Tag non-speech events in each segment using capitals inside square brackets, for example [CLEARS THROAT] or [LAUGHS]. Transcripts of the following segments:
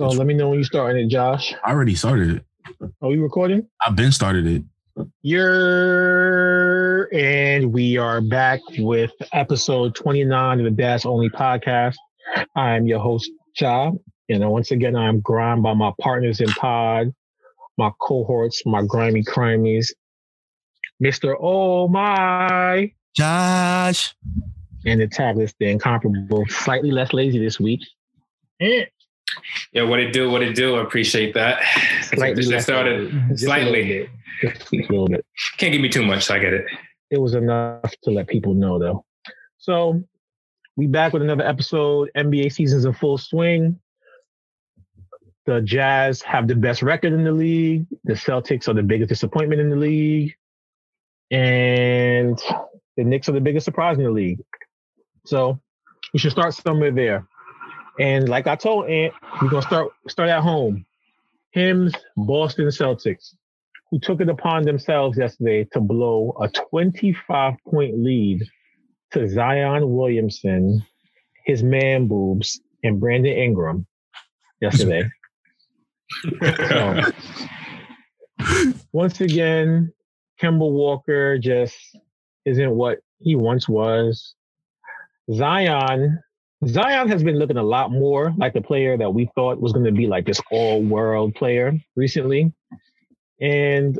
So let me know when you starting it, Josh. I already started it. Are we recording? I've been started it. You're and we are back with episode 29 of the Dash Only podcast. I'm your host, Ja. And once again, I'm grimed by my partners in pod, my cohorts, my grimy crimies, Mr. Oh My, Josh. and the tablet's the incomparable, slightly less lazy this week. Eh, Yeah, what it do, what it do. I appreciate that. slightly Just started. Just a little slightly. bit. A little bit. Can't give me too much. So I get it. it was enough to let people know though. So we back with another episode. NBA season's in full swing. The Jazz have the best record in the league. The Celtics are the biggest disappointment in the league. And the Knicks are the biggest surprise in the league. So we should start somewhere there. And like I told Ant, we're gonna start start at home. Him's Boston Celtics who took it upon themselves yesterday to blow a 25 point lead to Zion Williamson, his man boobs, and Brandon Ingram yesterday. So, once again, Kemba Walker just isn't what he once was. Zion, Zion has been looking a lot more like the player that we thought was going to be like this all world player recently and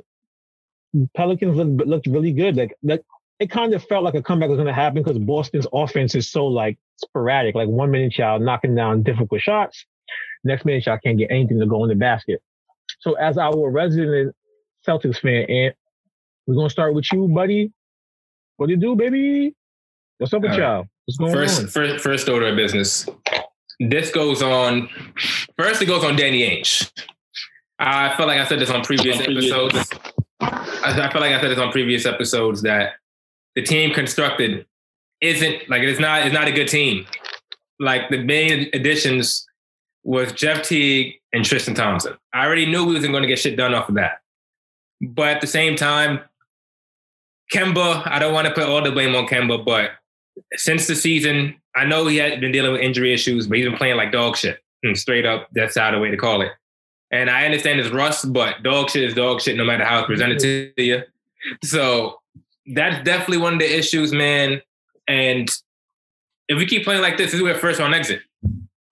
Pelicans looked, looked really good. Like that, it kind of felt like a comeback was going to happen because Boston's offense is so like sporadic. Like one minute y'all knocking down difficult shots, next minute y'all can't get anything to go in the basket. So as our resident Celtics fan, and we're gonna start with you, buddy. What do you do, baby? What's up with All y'all? What's going First, on? first, first order of business. This goes on. First, it goes on Danny Ainge. I feel like I said this on previous episodes. I, I feel like I said this on previous episodes that the team constructed isn't like it's not it's not a good team. Like the main additions was Jeff Teague and Tristan Thompson. I already knew we wasn't going to get shit done off of that. But at the same time, Kemba, I don't want to put all the blame on Kemba, but since the season, I know he had been dealing with injury issues, but he's been playing like dog shit. And straight up, that's how the way to call it. And I understand it's rust, but dog shit is dog shit no matter how it's presented to you. So that's definitely one of the issues, man. And if we keep playing like this, this will be a first round exit.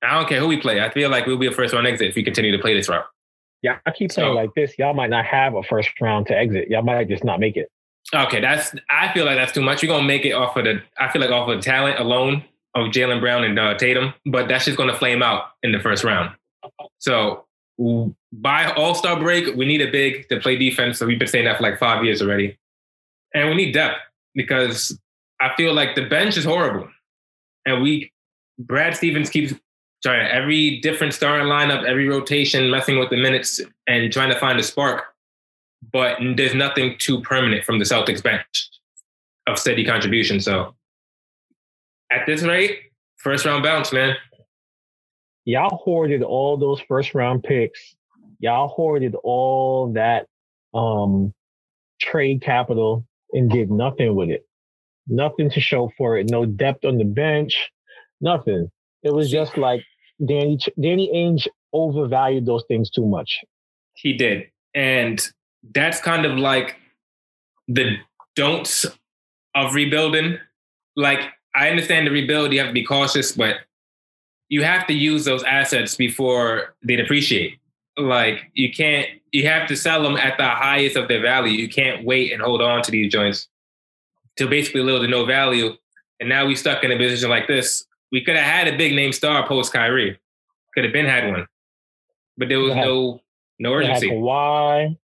I don't care who we play. I feel like we'll be a first round exit if we continue to play this route. Yeah, I keep saying So- like this. Y'all might not have a first round to exit. Y'all might just not make it. Okay, that's. I feel like that's too much. You're gonna make it off of the. I feel like off of the talent alone of Jaylen Brown and uh, Tatum, but that's just gonna flame out in the first round. So by All Star break, we need a big to play defense. So we've been saying that for like five years already, and we need depth because I feel like the bench is horrible, and we Brad Stevens keeps trying every different starting lineup, every rotation, messing with the minutes and trying to find a spark but there's nothing too permanent from the Celtics bench of steady contribution. So at this rate, first round bounce, man. y'all hoarded all those first round picks. Y'all hoarded all that um trade capital and did nothing with it. Nothing to show for it. No depth on the bench. Nothing. It was just like Danny Danny Ainge overvalued those things too much. He did. And that's kind of like the don'ts of rebuilding. Like, I understand the rebuild, you have to be cautious, but you have to use those assets before they depreciate. Like, you can't, you have to sell them at the highest of their value. You can't wait and hold on to these joints to basically little to no value. And now we stuck in a position like this. We could have had a big name star post Kyrie. Could have been had one. But there was no no Could have had urgency. Kawhi.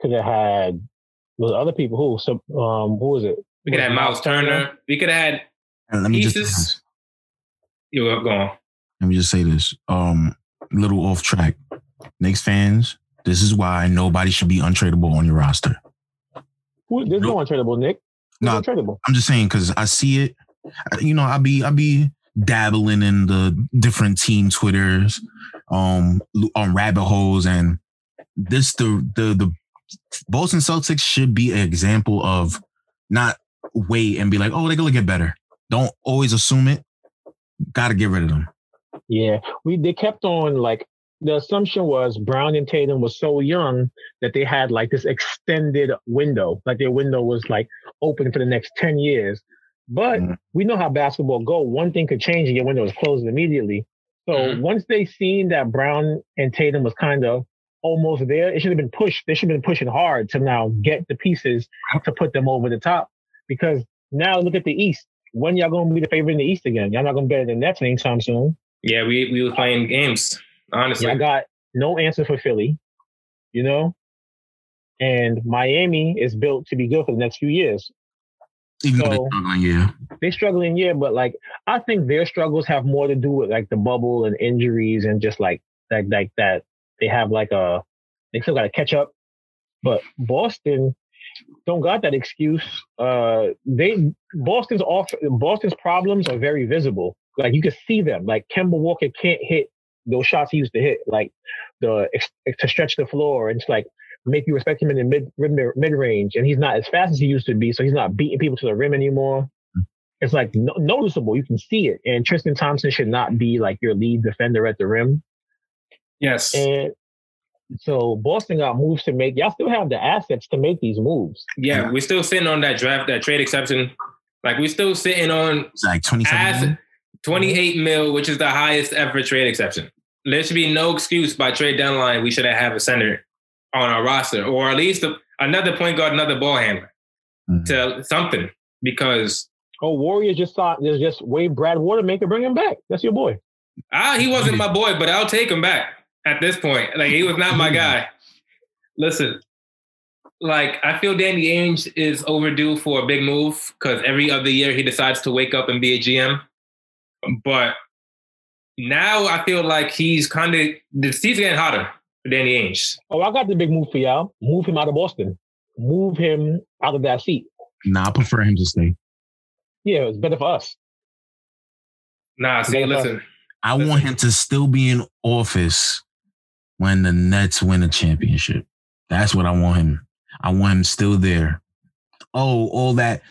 Could have had those other people who so um who was it? We could have had Myles Turner. We could have had And let me just Pieces. you were going. let me just say this. Um, little off track. Knicks fans, this is why nobody should be untradeable on your roster. Who, there's no untradeable, Nick. Who's No, untradeable. I'm just saying because I see it. You know, I be I be dabbling in the different team twitters, um, on rabbit holes, and this the the the Boston Celtics should be an example of not wait and be like, oh, they're gonna get better. Don't always assume it. Got to get rid of them. Yeah, we they kept on like the assumption was Brown and Tatum was so young that they had like this extended window, like their window was like open for the next 10 years. But mm-hmm. we know how basketball go. One thing could change and your window is closed immediately. So mm-hmm. once they seen that Brown and Tatum was kind of almost there, it should have been pushed. They should have been pushing hard to now get the pieces to put them over the top. Because now look at the East. When y'all gonna be the favorite in the East again? Y'all not gonna be better than Nets anytime soon. Yeah, we we were playing games. Honestly, I got no answer for Philly. You know, and Miami is built to be good for the next few years. Even so, they're struggling, yeah. They're struggling, yeah, but like I think their struggles have more to do with like the bubble and injuries and just like like like that they have like a they still got to catch up. But Boston don't got that excuse. Uh, they Boston's off. Boston's problems are very visible. Like you can see them. Like Kemba Walker can't hit those shots he used to hit. Like the to stretch the floor and just like make you respect him in the mid mid mid range. And he's not as fast as he used to be, so he's not beating people to the rim anymore. It's like no, noticeable. You can see it. And Tristan Thompson should not be like your lead defender at the rim. Yes. And so Boston got moves to make. Y'all still have the assets to make these moves. Yeah, we're still sitting on that draft, that trade exception. Like we're still sitting on it's like 27 28 mil, which is the highest ever trade exception. There should be no excuse by trade deadline. We should have a center on our roster, or at least a, another point guard, another ball handler, mm-hmm. to something. Because oh, Warriors just thought there's just waive Brad Wanamaker, bring him back. That's your boy. Ah, he wasn't my boy, but I'll take him back at this point. Like he was not my mm. guy. Listen, like I feel Danny Ainge is overdue for a big move because every other year he decides to wake up and be a GM. But now I feel like he's kind of the season's getting hotter for Danny Ainge. Oh, I got the big move for y'all. Move him out of Boston. Move him out of that seat. Nah, I prefer him to stay. Yeah, it's better for us. Nah, see, listen. I listen. want him to still be in office when the Nets win a championship. That's what I want him. I want him still there. Oh, all that.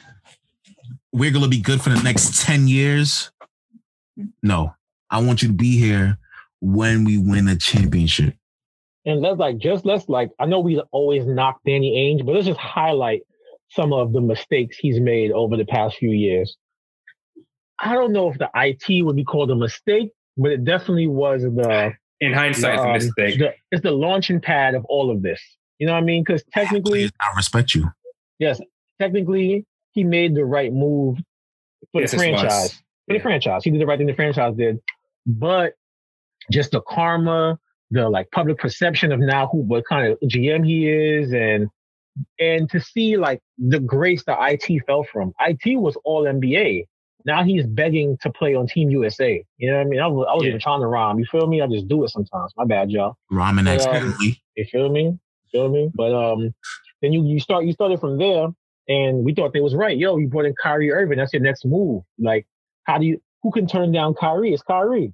We're gonna be good for the next 10 years. No, I want you to be here when we win a championship. And let's like just let's like I know we always knock Danny Ainge, but let's just highlight some of the mistakes he's made over the past few years. I don't know if the IT would be called a mistake, but it definitely was the in hindsight, um, it's a mistake. The, it's the launching pad of all of this. You know what I mean? Because technically, I respect you. Yes, technically, he made the right move for it's the franchise. For yeah. the franchise, he did the right thing. The franchise did, but just the karma, the like public perception of now who what kind of GM he is, and and to see like the grace that IT fell from. IT was all NBA. Now he's begging to play on Team USA. You know what I mean? I was, I was yeah. even trying to rhyme. You feel me? I just do it sometimes. My bad, y'all. Rhyming accidentally. Um, you feel me? You feel me? But um, then you you start you started from there, and we thought they was right. Yo, you brought in Kyrie Irving. That's your next move. Like, how do you? Who can turn down Kyrie? It's Kyrie.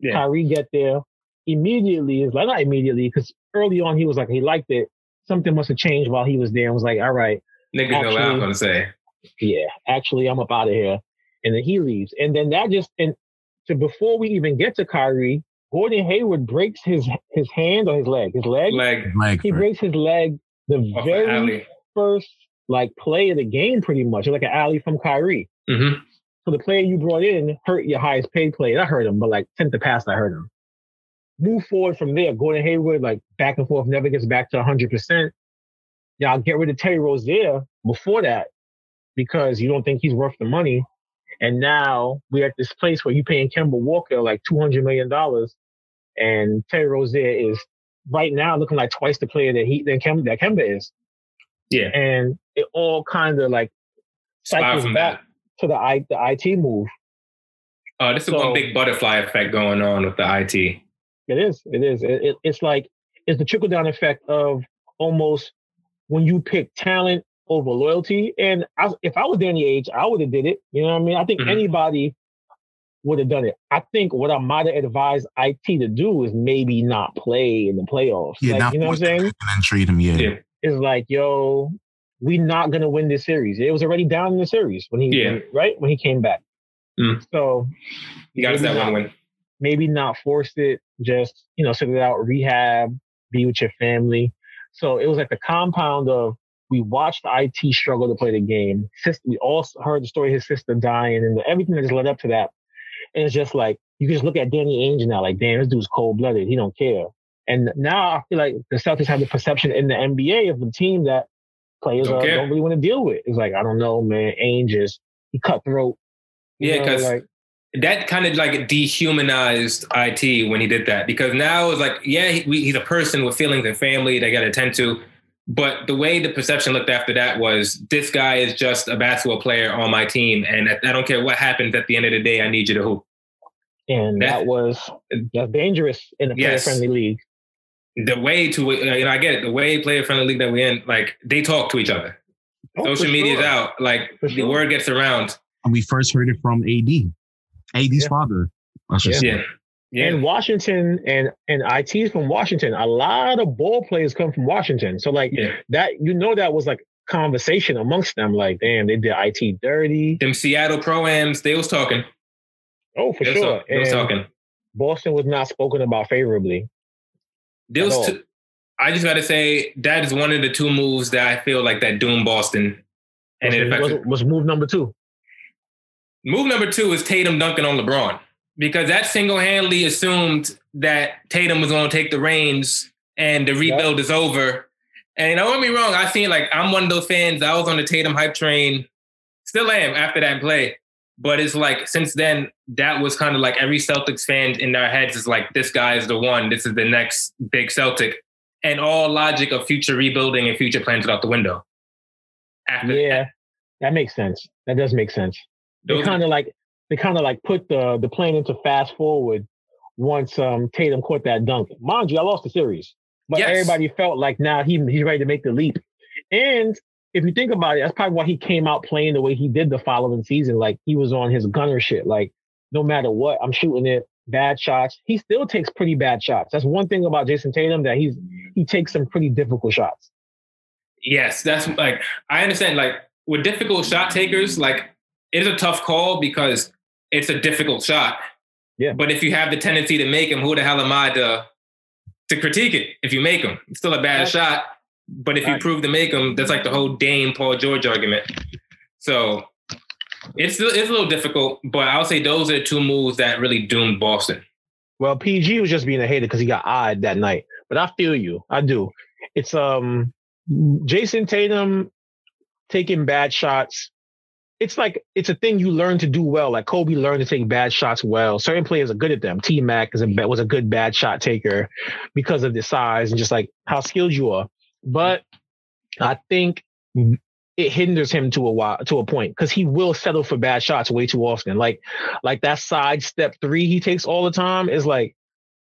Yeah. Kyrie get there immediately. Is like not immediately because early on he was like he liked it. Something must have changed while he was there and was like, all right. Nigga know what I'm gonna say. Yeah, actually, I'm up out of here and then he leaves. And then that just and so before we even get to Kyrie, Gordon Hayward breaks his his hand or his leg. His leg. Leg. leg he breaks his leg the Off very first like play of the game, pretty much. Like an alley from Kyrie. Mm-hmm. So the player you brought in hurt your highest paid player. I hurt him, but like 10th to pass, I hurt him. Move forward from there. Gordon Hayward, like back and forth, never gets back to 100%. Y'all get rid of Terry Rozier before that because you don't think he's worth the money. And now we're at this place where you're paying Kemba Walker like $200 million. And Terry Rozier is right now looking like twice the player that he, than Kemba, that Kemba is. Yeah. And it all kind of like cycles back that. to the, I, the IT move. Oh, this is so, one big butterfly effect going on with the IT. It is. It is. It, it, it's like, it's the trickle down effect of almost when you pick talent over loyalty. And I, if I was Danny Ainge, I would have did it. You know what I mean? I think mm-hmm. anybody would have done it. I think what I might have advised IT to do is maybe not play in the playoffs. Yeah, like, you know what I'm saying? And then treat him, yeah. yeah. It's like, yo, we're not gonna win this series. It was already down in the series when he, yeah. when, right when he came back. Mm. So you got that one win. maybe not force it, just, you know, sit it out, rehab, be with your family. So it was like the compound of we watched IT struggle to play the game. We all heard the story of his sister dying and everything that just led up to that. And it's just like you can just look at Danny Ainge now, like, damn, this dude's cold blooded. He don't care. And now I feel like the Celtics have the perception in the NBA of the team that players don't, uh, don't really want to deal with. It's like I don't know, man. Ainge is he cutthroat. Yeah, because like, that kind of like dehumanized IT when he did that. Because now it's like, yeah, he, he's a person with feelings and family they got to attend to. But the way the perception looked after that was this guy is just a basketball player on my team, and I don't care what happens at the end of the day. I need you to hoop. And that, that was that's dangerous in a yes. player-friendly league. The way to uh, you know, I get it. The way player-friendly league that we're in, like they talk to each other. Oh, Social media's sure. out. Like for the word gets around. And we first heard it from AD, AD's yeah. father. Yeah. yeah. Yeah. And Washington and and IT's from Washington. A lot of ball players come from Washington. So like yeah. that, you know, that was like conversation amongst them. Like, damn, they did IT dirty. Them Seattle proams, they was talking. Oh, for they sure. Was, they was talking. Boston was not spoken about favorably. There was two, I just got to say that is one of the two moves that I feel like that doom Boston. And what's, it was move number two? Move number two is Tatum dunking on LeBron because that single handedly assumed that Tatum was going to take the reins and the rebuild is over. And don't get me wrong, I seen like I'm one of those fans. I was on the Tatum hype train, still am after that play. But it's like since then, that was kind of like every Celtics fan in their heads is like, this guy is the one. This is the next big Celtic, and all logic of future rebuilding and future plans out the window. After yeah, that, that makes sense. That does make sense. They kind of like they kind of like put the the plane into fast forward once um Tatum caught that dunk. Mind you, I lost the series, but yes. everybody felt like now he he's ready to make the leap. And if you think about it, that's probably why he came out playing the way he did the following season. Like he was on his gunner shit. Like no matter what, I'm shooting it. Bad shots. He still takes pretty bad shots. That's one thing about Jayson Tatum that he's he takes some pretty difficult shots. Yes, that's like I understand. Like with difficult shot takers, like it's a tough call because it's a difficult shot. Yeah. But if you have the tendency to make them, who the hell am I to to critique it? If you make them, it's still a bad shot. But if you prove to make them, that's like the whole Dame Paul George argument. So it's it's a little difficult, but I'll say those are the two moves that really doomed Boston. Well, PG was just being a hater because he got eyed that night. But I feel you. I do. It's um Jayson Tatum taking bad shots it's like it's a thing you learn to do well. Like Kobe learned to take bad shots well. Certain players are good at them. T Mac is a was a good bad shot taker because of the size and just like how skilled you are. But I think it hinders him to a while to a point because he will settle for bad shots way too often. Like like that side step three he takes all the time is like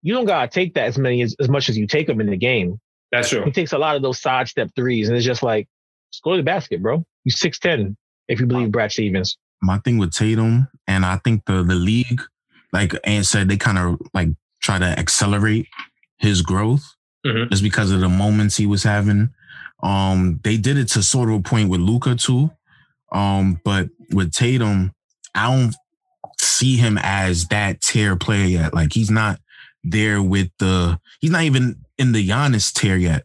you don't gotta take that as many as, as much as you take them in the game. That's true. He takes a lot of those side step threes, and it's just like, just go to the basket, bro. You six ten if you believe Brad Stevens. My thing with Tatum, and I think the the league, like Ant said, they kind of like try to accelerate his growth mm-hmm. just because of the moments he was having. Um, they did it to sort of a point with Luka too. Um, but with Tatum, I don't see him as that tier player yet. Like he's not there with the he's not even in the Giannis tier yet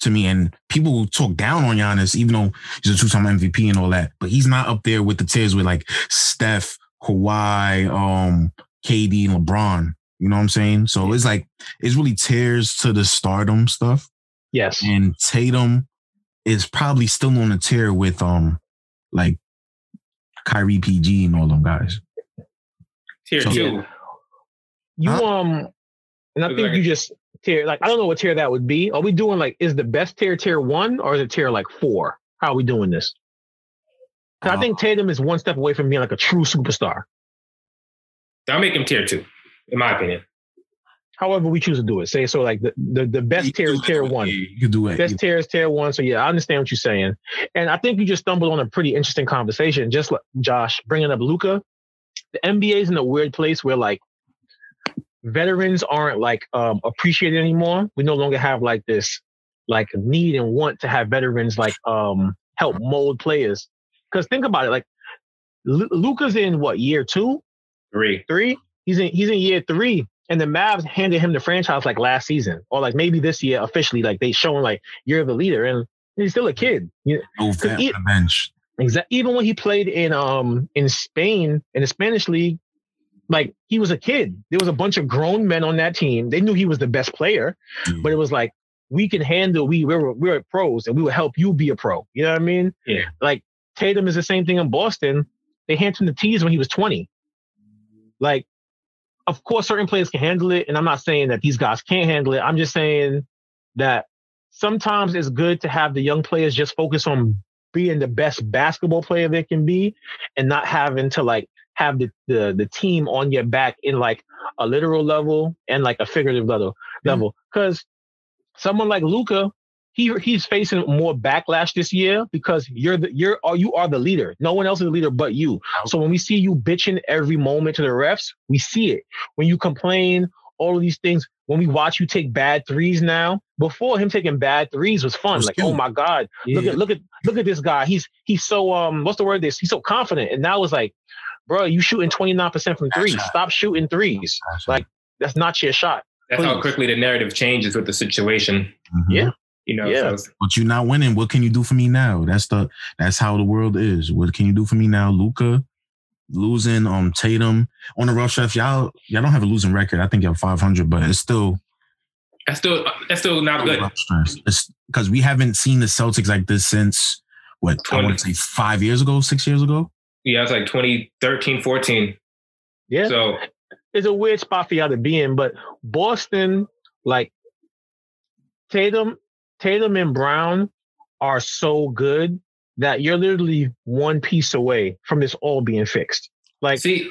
to me. And people talk down on Giannis, even though he's a two-time MVP and all that. But he's not up there with the tiers with like Steph, Kawhi, um, KD, and LeBron. You know what I'm saying? So it's like it's really tears to the stardom stuff. Yes. And Tatum is probably still on a tear with um like Kyrie PG and all them guys. Tier so, two. You huh? um and I think you just tier like I don't know what tier that would be. Are we doing like is the best tier tier one or is it tier like four? How are we doing this? Uh, I think Tatum is one step away from being like a true superstar. I'll make him tier two, in my opinion. However, we choose to do it. Say so like the, the, the best tier is tier one. You can do it. Best tier is tier one. So yeah, I understand what you're saying. And I think you just stumbled on a pretty interesting conversation. Just like Josh bringing up Luka, The NBA is in a weird place where like veterans aren't like um, appreciated anymore. We no longer have like this like need and want to have veterans like um, help mold players. Because think about it, like L- Luka's in what year two, three, three. he's in he's in year three, and the Mavs handed him the franchise like last season, or like maybe this year officially. Like they showing like you're the leader, and he's still a kid. You No he- the bench. Exactly. Even when he played in um in Spain in the Spanish league, like he was a kid. There was a bunch of grown men on that team. They knew he was the best player, mm. but it was like we can handle. We we're we're pros, and we will help you be a pro. You know what I mean? Yeah. Like Tatum is the same thing in Boston. They handed him the tees when he was twenty. Like, of course, certain players can handle it, and I'm not saying that these guys can't handle it. I'm just saying that sometimes it's good to have the young players just focus on being the best basketball player they can be and not having to like have the, the the team on your back in like a literal level and like a figurative level Yeah. level because someone like Luka he he's facing more backlash this year because you're the you're are you are the leader no one else is the leader but you so when we see you bitching every moment to the refs we see it when you complain all of these things when we watch you take bad threes now before him taking bad threes was fun Was like cute. oh my god look at look at look at this guy. He's he's so um what's the word this? He's so confident. And now it's like, bro, you shooting 29% from threes. That's right. Stop shooting threes. like- That's not your shot. That's how quickly the narrative changes with the situation. Mhm. Yeah. You know, Yeah. so But you're not winning. What can you do for me now? That's the that's how the world is. What can you do for me now? Luka losing um Tatum on the rough chef. Y'all y'all don't have a losing record. I think y'all 500, but it's still that's still that's still not good. rough. It's because we haven't seen the Celtics like this since what I want to say five years ago, six years ago. Yeah, it's like 2013, 14. Yeah. So It's a weird spot for y'all to be in, but Boston, like Tatum, Tatum and Brown are so good that you're literally one piece away from this all being fixed. Like see,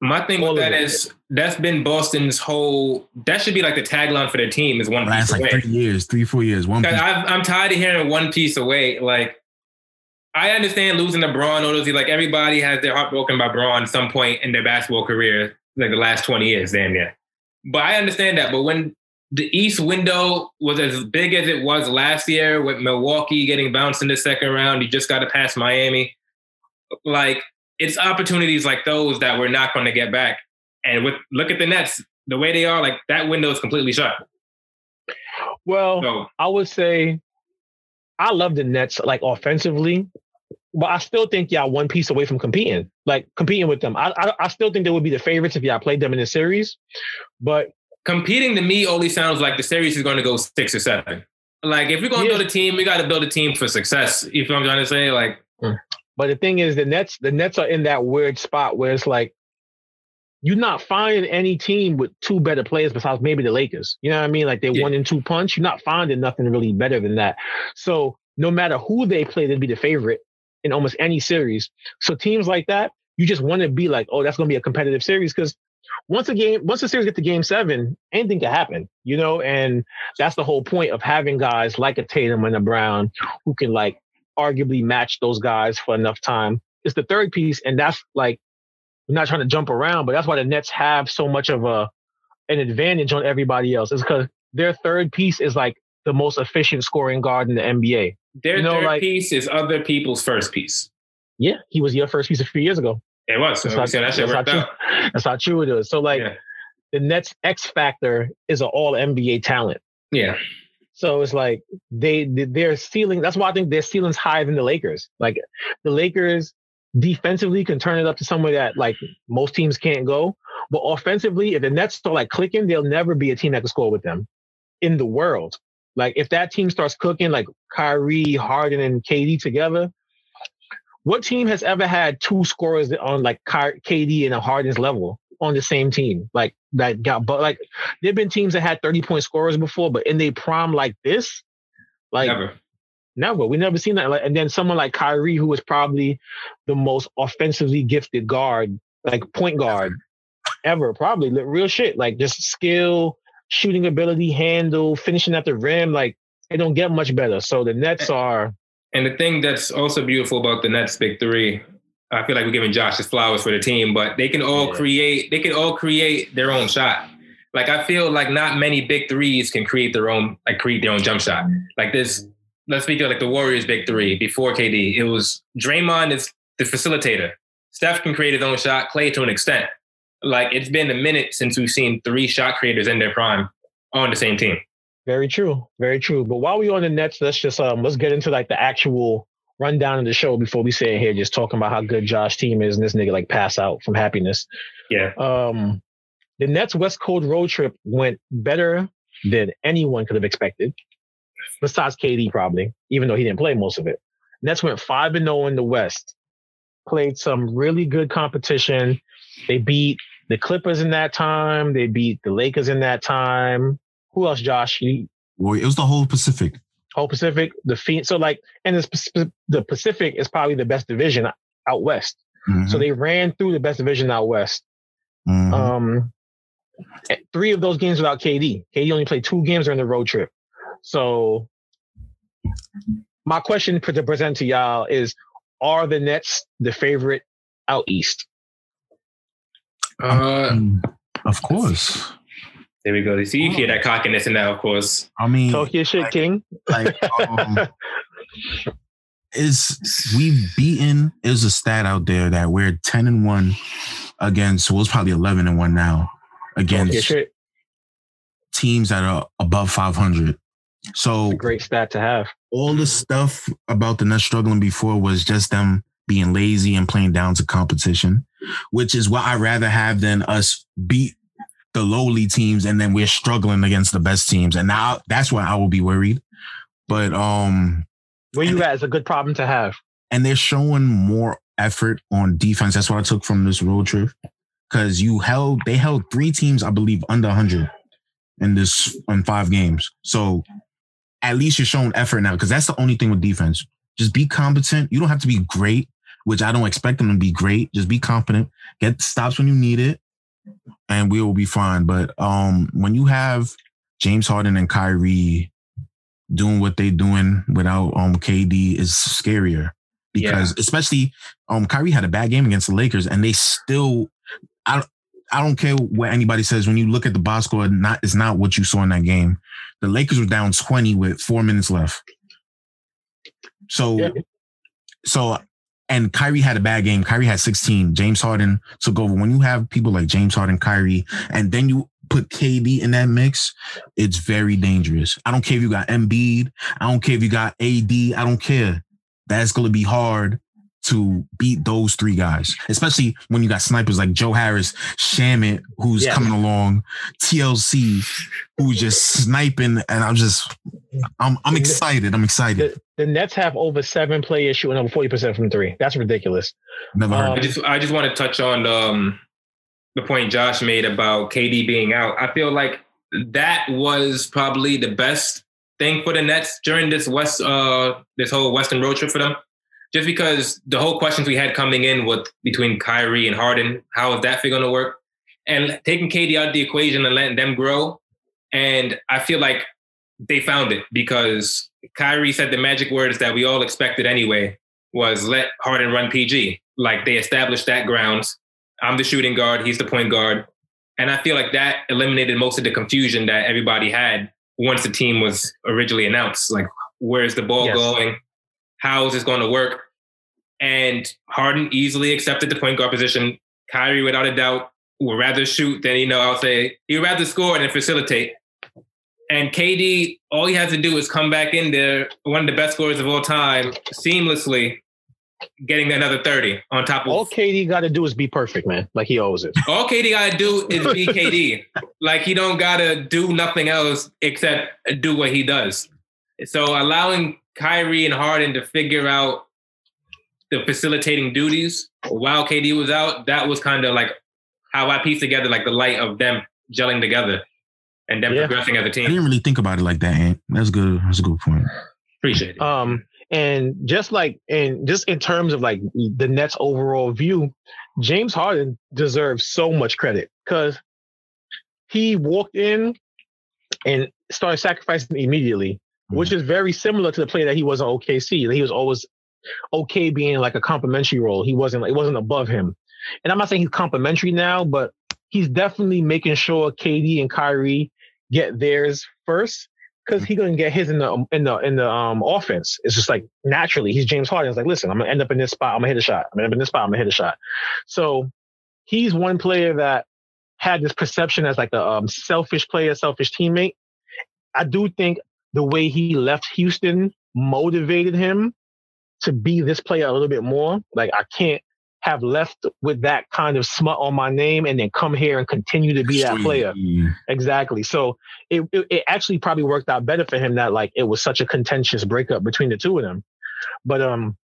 my thing All with of that it. is that's been Boston's whole. That should be like the tagline for their team is one piece Last like away. three years, three four years, one. 'Cause piece. I've, I'm tired of hearing one piece away. Like, I understand losing to Bron, or like everybody has their heart broken by Bron at some point in their basketball career, like the last 20 years, damn near. But I understand that. But when the East window was as big as it was last year, with Milwaukee getting bounced in the second round, you just got to pass Miami. Like, it's opportunities like those that we're not going to get back. And with look at the Nets, the way they are, like that window is completely shut. well, So I would say I love the Nets like offensively, but I still think y'all one piece away from competing, like competing with them. I, I I still think they would be the favorites if y'all played them in the series, but competing to me only sounds like the series is going to go six or seven. Like if we're going to Yeah. build a team, we got to build a team for success. You feel what I'm trying to say? Like but the thing is, the Nets the Nets are in that weird spot where it's like you're not finding any team with two better players besides maybe the Lakers. You know what I mean? Like they Yeah. one and two punch. You're not finding nothing really better than that. So no matter who they play, they'd be the favorite in almost any series. So teams like that, you just want to be like, oh, that's going to be a competitive series because once a game, once the series get to game seven, anything can happen, you know. And that's the whole point of having guys like a Tatum and a Brown who can like arguably match those guys for enough time. It's the third piece, and that's like I'm not trying to jump around, but that's why the Nets have so much of a an advantage on everybody else. Is because their third piece is like the most efficient scoring guard in the NBA. their You know, third like- piece is other people's first piece. Yeah, he was your first piece a few years ago. It was. So, That's so that shit that's worked not out. That's how true it is. So like Yeah. the Nets X factor is an all NBA talent. Yeah. So it's like they their ceiling. That's why I think their ceiling's higher than the Lakers. Like the Lakers defensively can turn it up to somewhere that like most teams can't go. But offensively, if the Nets start like clicking, they'll never be a team that can score with them in the world. Like if that team starts cooking, like Kyrie, Harden, and KD together, what team has ever had two scorers on like KD and a Harden's level on the same team? Like that got, but like there've been teams that had 30 point scorers before, but in they prime like this, like Never. Never. We never seen that. Like, and then someone like Kyrie, who was probably the most offensively gifted guard, like point guard ever, probably like, real shit. Like just skill, shooting ability, handle, finishing at the rim. Like they don't get much better. So the Nets are. And the thing that's also beautiful about the Nets big three, I feel like we're giving Josh his flowers for the team, but they can all Yeah. create. They can all create their own shot. Like I feel like not many big threes can create their own, like create their own jump shot. Like this. Let's speak of like the Warriors big three before KD. It was Draymond is the facilitator. Steph can create his own shot. Clay to an extent. like it's been a minute since we've seen three shot creators in their prime on the same team. Very true. Very true. But while we're on the Nets, let's just um let's get into like the actual rundown of the show before we sit here just talking about how good Josh team is and this nigga like pass out from happiness. Yeah. Um the Nets West Coast road trip went better than anyone could have expected. Besides KD, probably, even though he didn't play most of it. Nets went five and 0 in the West. Played some really good competition. They beat the Clippers in that time. They beat the Lakers in that time. Who else, Josh? Well, it was the whole Pacific. whole Pacific, the Phoenix. So like, and the, the Pacific is probably the best division out west. Mhm, So they ran through the best division out west. mhm. Um, three of those games without KD. KD only played two games during the road trip. So my question for- to present to y'all is: Are the Nets the favorite out east? Uh, Um, of course. there we go. You see, you hear that cockiness in that, of course. I mean, Talk your shit, like- King. like [LAUGHS] um, is we've beaten is a stat out there that we're 10 and 1 against well it's probably 11 and 1 now against teams that are above 500 so Great stat to have. all the stuff about the Nets struggling before was just them being lazy and playing down to competition, which is what I'd rather have than us beat the lowly teams and then we're struggling against the best teams. And now that's why I will be worried. But um Where you at is a good problem to have. and they're showing more effort on defense. That's what I took from this road trip. Cause you held they held three teams, I believe, under 100 in this in five games. So at least you're showing effort now because that's the only thing with defense. Just be competent. You don't have to be great, which I don't expect them to be great. Just be confident. Get stops when you need it, and we will be fine. But um, when you have James Harden and Kyrie doing what they're doing without um KD is scarier because especially um Kyrie had a bad game against the Lakers and they still I don't I don't care what anybody says when you look at the box score not it's not what you saw in that game. The Lakers were down 20 with 4 minutes left. So Yeah. so and Kyrie had a bad game. Kyrie had 16. James Harden took over. When you have people like James Harden, Kyrie, and then you put KD in that mix, it's very dangerous. I don't care if you got Embiid. I don't care if you got AD. I don't care. That's going to be hard to beat those three guys, especially when you got snipers like Joe Harris, Shamet, who's Yeah. coming along, TLC, who's just sniping, and I'm just, I'm, I'm excited. I'm excited. The, the Nets have over seven players shooting over 40% from three. That's ridiculous. Never heard. um, I just I just want to touch on um, the point Josh made about KD being out. I feel like that was probably the best thing for the Nets during this West uh this whole Western road trip for them. Just because the whole questions we had coming in with between Kyrie and Harden, how is that going to work? And taking KD out of the equation and letting them grow. And I feel like they found it because Kyrie said the magic words that we all expected anyway was let Harden run PG. Like they established that grounds. I'm the shooting guard, he's the point guard. And I feel like that eliminated most of the confusion that everybody had once the team was originally announced. Like, where's the ball Yes. going? How is this going to work? And Harden easily accepted the point guard position. Kyrie, without a doubt, would rather shoot than, you know, I'll say he'd rather score than facilitate. And KD, all he has to do is come back in there, one of the best scorers of all time, seamlessly getting another 30 on top of All KD got to do is be perfect, man, like he always is. all KD gotta do is be [LAUGHS] KD. like he don't gotta do nothing else except do what he does. So allowing Kyrie and Harden to figure out the facilitating duties while KD was out, that was kind of like how I pieced together like the light of them gelling together and them Yeah. progressing as a I team. I didn't really think about it like that, Ant. That's good. That's a good point. Appreciate it. Um, and just like, and just in terms of like the Nets' overall view, James Harden deserves so much credit because he walked in and started sacrificing immediately, which is very similar to the player that he was on OKC. He was always okay being like a complementary role. He wasn't it wasn't above him. And I'm not saying he's complementary now, but he's definitely making sure KD and Kyrie get theirs first because he's gonna get his in the in the in the um offense. It's just like naturally he's James Harden. It's like, listen, I'm gonna end up in this spot. I'm gonna hit a shot. I'm gonna end up in this spot. I'm gonna hit a shot. So he's one player that had this perception as like a um, selfish player, selfish teammate. I do think the way he left Houston motivated him to be this player a little bit more. Like I can't have left with that kind of smut on my name and then come here and continue to be that player. Exactly. So it, it, it actually probably worked out better for him that like it was such a contentious breakup between the two of them. But um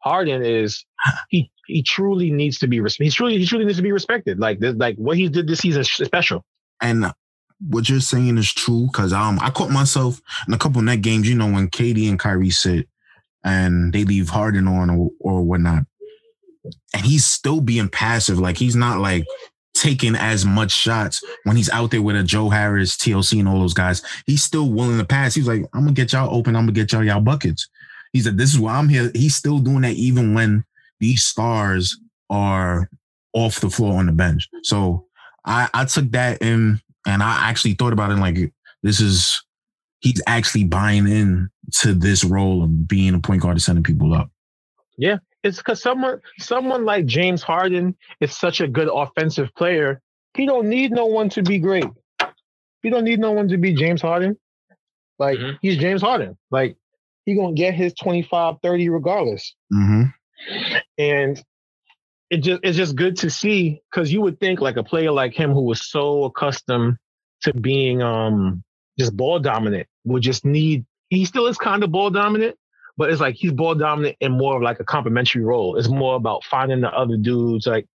Harden is he he truly needs to be respected. he truly he truly needs to be respected. Like like what he did this season is special. And what you're saying is true because um I caught myself in a couple of net games. You know when KD and Kyrie sit and they leave Harden on or, or whatnot, and he's still being passive. Like he's not like taking as much shots when he's out there with a Joe Harris, TLC, and all those guys. He's still willing to pass. He's like, I'm gonna get y'all open. I'm gonna get y'all y'all buckets. He said, This is why I'm here. He's still doing that even when these stars are off the floor on the bench. So I, I took that in and I actually thought about it like this is he's actually buying in to this role of being a point guard and sending people up. Yeah, it's because someone someone like James Harden is such a good offensive player. He don't need no one to be great. He don't need no one to be James Harden. Like mm-hmm. he's James Harden. Like he gonna get his 25, 30 regardless. Mm-hmm. And it just it's just good to see because you would think like a player like him who was so accustomed to being um just ball dominant would just need he still is kind of ball dominant, but it's like he's ball dominant in more of like a complementary role. It's more about finding the other dudes. Like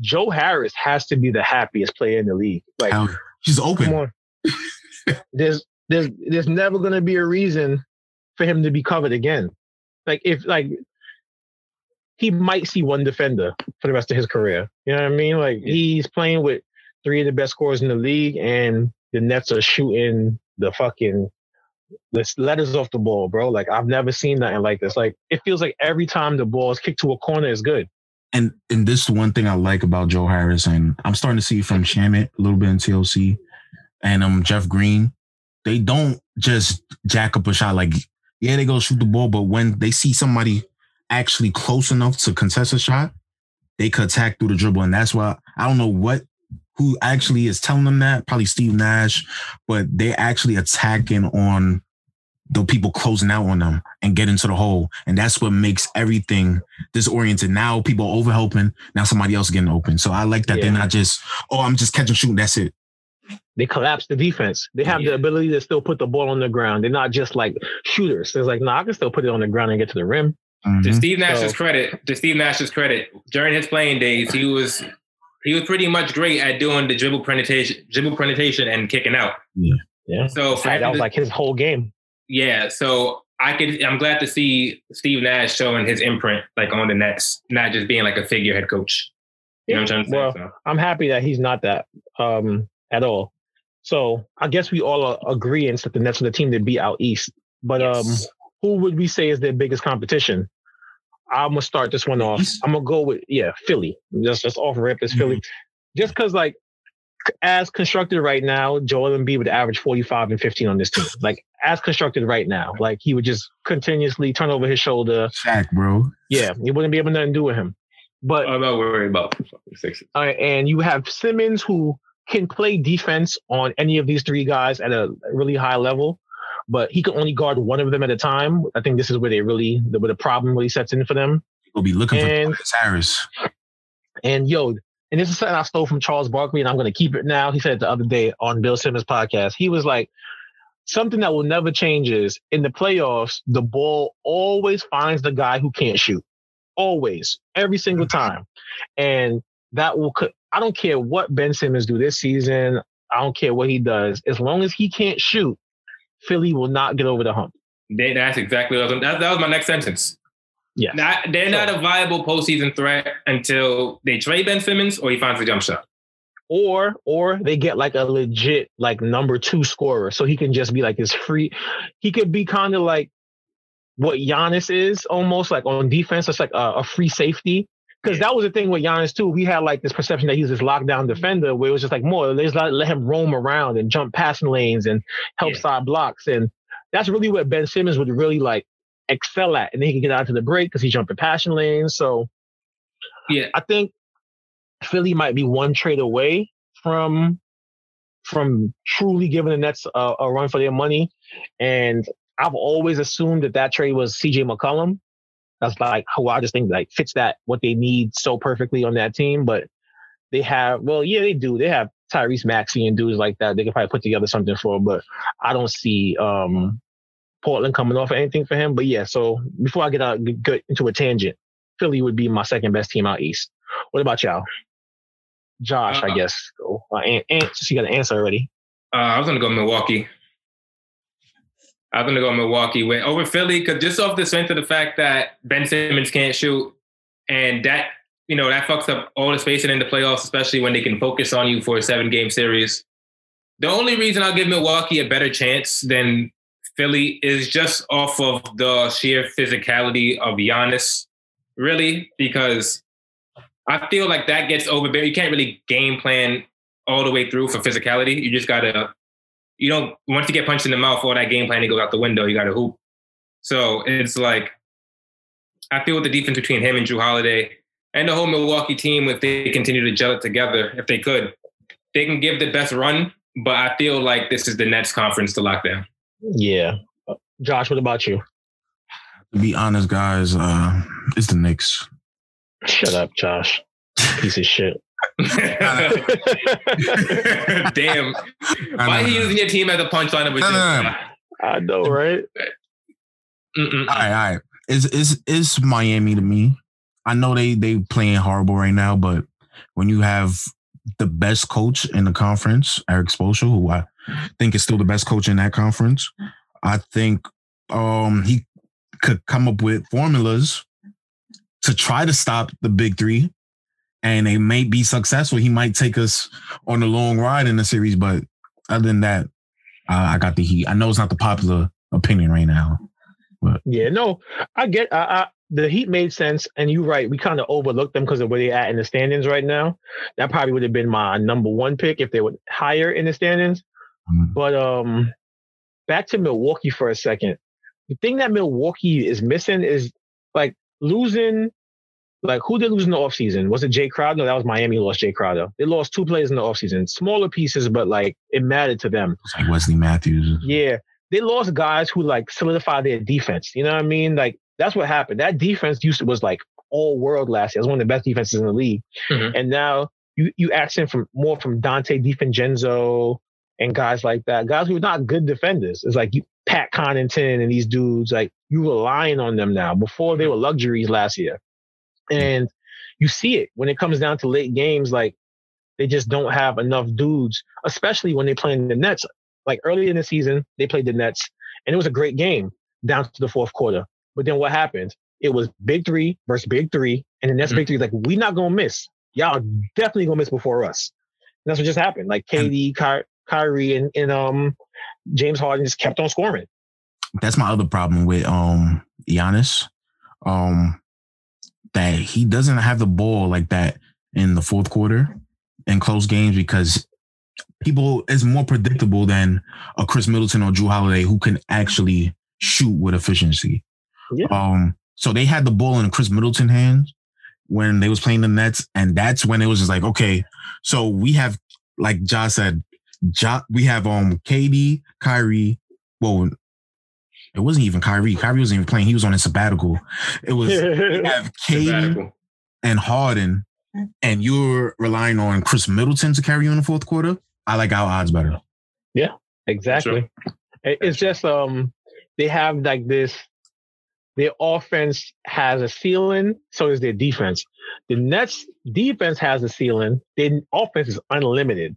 Joe Harris has to be the happiest player in the league. Like he's open. [LAUGHS] there's there's there's never gonna be a reason for him to be covered again. Like if like he might see one defender for the rest of his career. You know what I mean? Like he's playing with three of the best scorers in the league, and the Nets are shooting the fucking the letters off the ball, bro. Like I've never seen nothing like this. Like it feels like every time the ball is kicked to a corner is good. And and this is one thing I like about Joe Harris, and I'm starting to see from Shamet a little bit in TLC, and um Jeff Green. They don't just jack up a shot like yeah, they go shoot the ball, but when they see somebody actually close enough to contest a shot, they could attack through the dribble. And that's why I don't know what who actually is telling them that, probably Steve Nash, but they're actually attacking on the people closing out on them and get into the hole. And that's what makes everything disoriented. Now people are over helping. Now somebody else getting open. So I like that yeah. they're not just, oh, I'm just catching shooting. That's it they collapse the defense. They have yeah. the ability to still put the ball on the ground. They're not just like shooters. It's like, no, nah, I can still put it on the ground and get to the rim. Mm-hmm. To Steve Nash's so, credit, to Steve Nash's credit, during his playing days, he was he was pretty much great at doing the dribble penetration, dribble penetration, and kicking out. Yeah, yeah. So that was to, like his whole game. Yeah. So I could. I'm glad to see Steve Nash showing his imprint, like on the Nets, not just being like a figurehead coach. You know what I'm saying? Well, so. I'm happy that he's not that um, at all. So I guess we all agree and that the Nets are the team to beat out East. But yes. um, who would we say is their biggest competition? I'm gonna start this one off. I'm gonna go with yeah, Philly. Just just off rip is Philly. Mm-hmm. Just because like as constructed right now, Joel Embiid would average 45 and 15 on this team. [LAUGHS] Like as constructed right now, like he would just continuously turn over his shoulder. Shaq, bro. Yeah, you wouldn't be able to nothing to do with him. But I'm not worried about Sixers. All right, and you have Simmons who can play defense on any of these three guys at a really high level, but he can only guard one of them at a time. I think this is where they really, where the problem really sets in for them. We'll be looking and, for Harris. And yo, and this is something I stole from Charles Barkley, and I'm going to keep it now. He said it the other day on Bill Simmons' podcast. He was like, something that will never change is in the playoffs, the ball always finds the guy who can't shoot. Always, every single mm-hmm. time. And that will I don't care what Ben Simmons do this season. I don't care what he does. As long as he can't shoot, Philly will not get over the hump. They, that's exactly what I was, that, that was my next sentence. Yeah. Not, they're not a viable postseason threat until they trade Ben Simmons or he finds a jump shot. Or or they get like a legit like number two scorer. So he can just be like his free he could be kind of like what Giannis is almost like on defense. It's like a, a free safety because that was the thing with Giannis too. We had like this perception that he was this lockdown mm-hmm. defender, where it was just like more let's let, let him roam around and jump passing lanes and help yeah. side blocks, and that's really what Ben Simmons would really like excel at, and then he can get out to the break because he's jumping passing lanes. So, yeah, I think Philly might be one trade away from from truly giving the Nets a, a run for their money. And I've always assumed that that trade was CJ McCollum. That's like who I just think like fits that what they need so perfectly on that team. But they have, well, yeah, they do. They have Tyrese Maxey and dudes like that. They can probably put together something for, but I don't see um Portland coming off of anything for him. But yeah, so before I get out get into a tangent, Philly would be my second best team out east. What about y'all? Josh, uh, I uh-uh. guess. Go. Uh, and, and since you got an answer already. Uh, I was gonna go Milwaukee. I was gonna go Milwaukee with over Philly because just off the strength of the fact that Ben Simmons can't shoot, and that you know that fucks up all the spacing in the playoffs, especially when they can focus on you for a seven game series. The only reason I'll give Milwaukee a better chance than Philly is just off of the sheer physicality of Giannis, really, because I feel like that gets overbearing. You can't really game plan all the way through for physicality. You just gotta, you don't once you get punched in the mouth, all that game plan planning goes out the window. You gotta hoop. So it's like I feel with the defense between him and Jrue Holiday and the whole Milwaukee team, if they continue to gel it together, if they could, they can give the best run. But I feel like this is the Nets conference to lock down. Yeah. Josh, what about you? To be honest, guys, uh, it's the Knicks. Shut up, Josh. Piece of shit. [LAUGHS] Damn. Why are you using your team as a punchline of a joke? I know, right? Mm-mm. All right, all right. It's, it's, it's Miami to me. I know they they playing horrible right now, but when you have the best coach in the conference, Erik Spoelstra, who I think is still the best coach in that conference, I think um, he could come up with formulas to try to stop the big three. And they may be successful. He might take us on a long ride in the series, but other than that, uh, I got the heat. I know it's not the popular opinion right now, but yeah, no, I get. I, I the Heat made sense, and you're right. We kind of overlooked them because of where they're at in the standings right now. That probably would have been my number one pick if they were higher in the standings. Mm-hmm. But um, back to Milwaukee for a second. The thing that Milwaukee is missing is like losing. Like who did lose in the offseason? Was it Jae Crowder? No, that was Miami lost Jae Crowder. They lost two players in the offseason. Smaller pieces, but like it mattered to them. It's like Wesley Matthews. Yeah. They lost guys who like solidified their defense. You know what I mean? Like that's what happened. That defense used to was like all world last year. It was one of the best defenses in the league. Mm-hmm. And now you you accent from more from Donte DiVincenzo and guys like that, guys who are not good defenders. It's like you Pat Connaughton and these dudes, like you relying on them now. Before they were luxuries last year. And you see it when it comes down to late games, like they just don't have enough dudes, especially when they play in the Nets. Like early in the season, they played the Nets, and it was a great game down to the fourth quarter. But then what happened? It was big three versus big three. And the next mm-hmm. big three like, we're not gonna miss. Y'all definitely gonna miss before us. And that's what just happened. Like KD, Ky- Kyrie, and, and um James Harden just kept on scoring. That's my other problem with um Giannis. Um that he doesn't have the ball like that in the fourth quarter in close games because people is more predictable than a Khris Middleton or Jrue Holiday who can actually shoot with efficiency. Yeah. Um, so they had the ball in Khris Middleton hands when they was playing the Nets, and that's when it was just like, okay, so we have, like Josh said, ja, we have um KD, Kyrie. Well, it wasn't even Kyrie. Kyrie wasn't even playing. He was on a sabbatical. It was we [LAUGHS] have KD and Harden, and you're relying on Khris Middleton to carry you in the fourth quarter. I like our odds better. Yeah, exactly. Sure. It's just um they have like this their offense has a ceiling, so does their defense. The Nets defense has a ceiling, their offense is unlimited.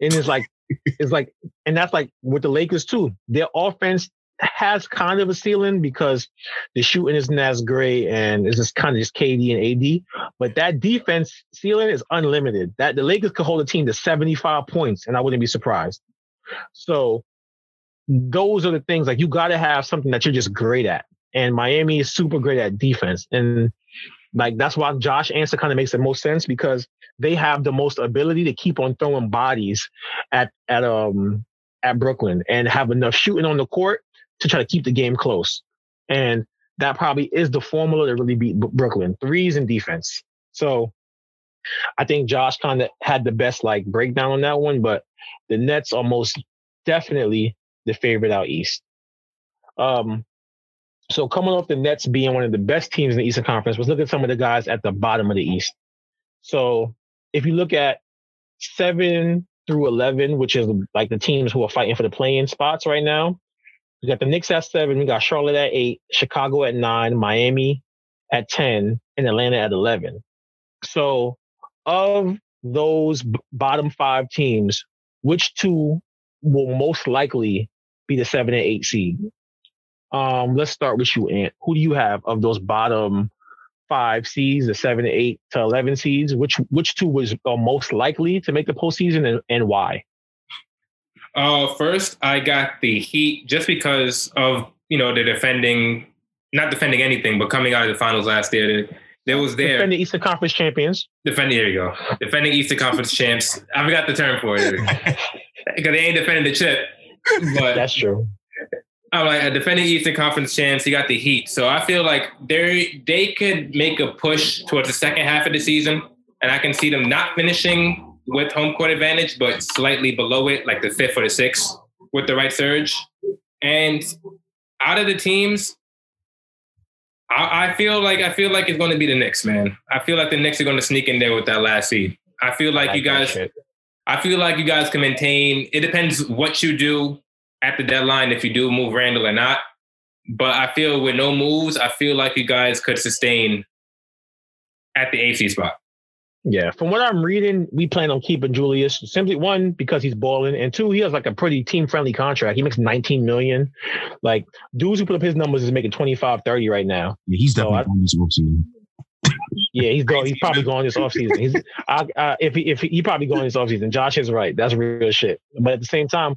And it's like, it's like, and that's like with the Lakers too. Their offense has kind of a ceiling because the shooting isn't as great and it's just kind of just KD and AD. But that defense ceiling is unlimited. That the Lakers could hold a team to 75 points, and I wouldn't be surprised. So those are the things like you got to have something that you're just great at and Miami is super great at defense. And like that's why Josh answer kind of makes the most sense because they have the most ability to keep on throwing bodies at at um at Brooklyn and have enough shooting on the court to try to keep the game close. And that probably is the formula to really beat Brooklyn: threes and defense. So I think Josh kind of had the best like breakdown on that one, but the Nets are most definitely the favorite out east. Um, so coming off the Nets being one of the best teams in the Eastern Conference, let's look at some of the guys at the bottom of the East. So if you look at seven through eleven, which is like the teams who are fighting for the playing spots right now, we got the Knicks at seven, we got Charlotte at eight, Chicago at nine, Miami at ten, and Atlanta at eleven. So of those b- bottom five teams, which two will most likely be the seven and eight seed? Um, let's start with you, Ant. Who do you have of those bottom five seeds, the seven, eight to eleven seeds? Which which two was uh, most likely to make the postseason, and, and why? Uh, first, I got the Heat just because of you know the defending, not defending anything, but coming out of the finals last year. they was there defending Eastern Conference champions. Defending, there you go. Defending Eastern Conference [LAUGHS] champs. I forgot the term for it [LAUGHS] because they ain't defending the chip. But that's true. I'm like a defending Eastern Conference champs. You got the Heat, so I feel like they they could make a push towards the second half of the season, and I can see them not finishing with home court advantage, but slightly below it, like the fifth or the sixth, with the right surge. And out of the teams, I, I feel like I feel like it's going to be the Knicks, man. I feel like the Knicks are going to sneak in there with that last seed. I feel like, like you guys. I feel like you guys can maintain. It depends what you do at the deadline if you do move Randle or not. But I feel with no moves, I feel like you guys could sustain at the AC spot. Yeah, from what I'm reading, we plan on keeping Julius simply one because he's balling, and two, he has like a pretty team friendly contract. He makes 19 million. Like dudes who put up his numbers is making 25, 30 right now. Yeah, he's definitely so I, this offseason. [LAUGHS] Yeah, he's going. He's probably going this offseason. He's I, uh, if he if he, he probably going this offseason. Josh is right. That's real shit. But at the same time,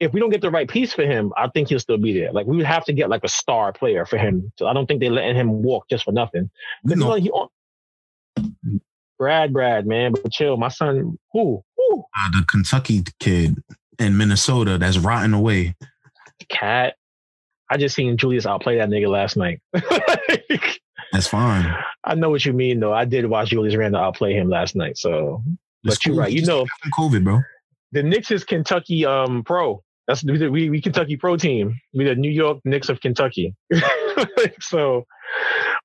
if we don't get the right piece for him, I think he'll still be there. Like we would have to get like a star player for him. So I don't think they're letting him walk just for nothing. No. He, Brad, Brad, man, but chill. My son, who, who? Uh, the Kentucky kid in Minnesota that's rotting away. KAT. I just seen Julius outplay that nigga last night. [LAUGHS] that's fine. I know what you mean, though. I did watch Julius Randle outplay him last night. So, but you're right. You know, COVID, bro. The Knicks is Kentucky um pro. That's we, we, we Kentucky pro team. We the New York Knicks of Kentucky. [LAUGHS] so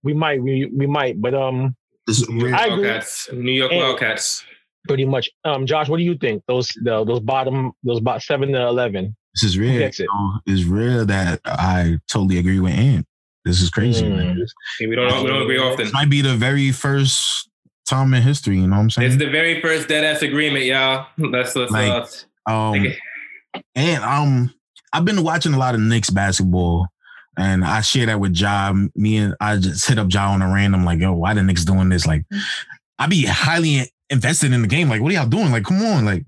we might we we might, but um I Wildcats, New York and Wildcats. Pretty much. Um, Josh, what do you think? Those the, those bottom those about seven to eleven. This is real. It? It's rare that I totally agree with Ant. This is crazy. Mm. Yeah, we don't we don't agree often. This might be the very first time in history. You know what I'm saying? It's the very first dead ass agreement, y'all. [LAUGHS] That's what's like, uh, um, and um, I've been watching a lot of Knicks basketball and I share that with Ja. Me and I just hit up Ja on a random, like, yo, why the Knicks doing this? Like, I be highly invested in the game. Like, what are y'all doing? Like, come on, like,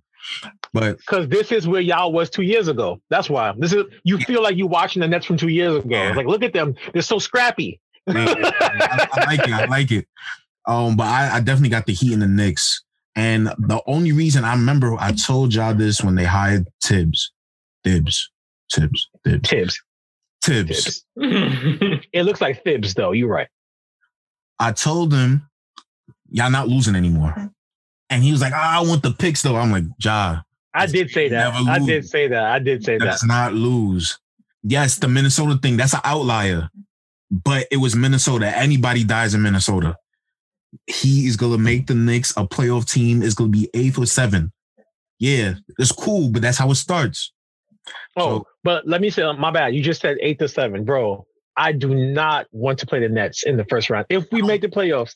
but because this is where y'all was two years ago. That's why this is. You feel like you watching the Nets from two years ago. Yeah. Like, look at them. They're so scrappy. yeah, I, I, like it. I like it. Um, but I, I definitely got the Heat in the Knicks. And the only reason I remember I told y'all this when they hired Tibbs, Tibbs, Tibbs, Tibbs, Tibbs. Tibbs. [LAUGHS] it looks like Thibs, though. You're right. I told him, y'all not losing anymore. And he was like, oh, I want the picks, though. I'm like, Ja. I did say that. I did say that. I did say Let's that. not lose. Yes, the Minnesota thing, that's an outlier. But it was Minnesota. Anybody dies in Minnesota. He is gonna make the Knicks a playoff team. It's gonna be eight or seven. Yeah, it's cool, but that's how it starts. Oh, so, but let me say, uh, my bad. You just said eight to seven, bro. I do not want to play the Nets in the first round. If we make the playoffs,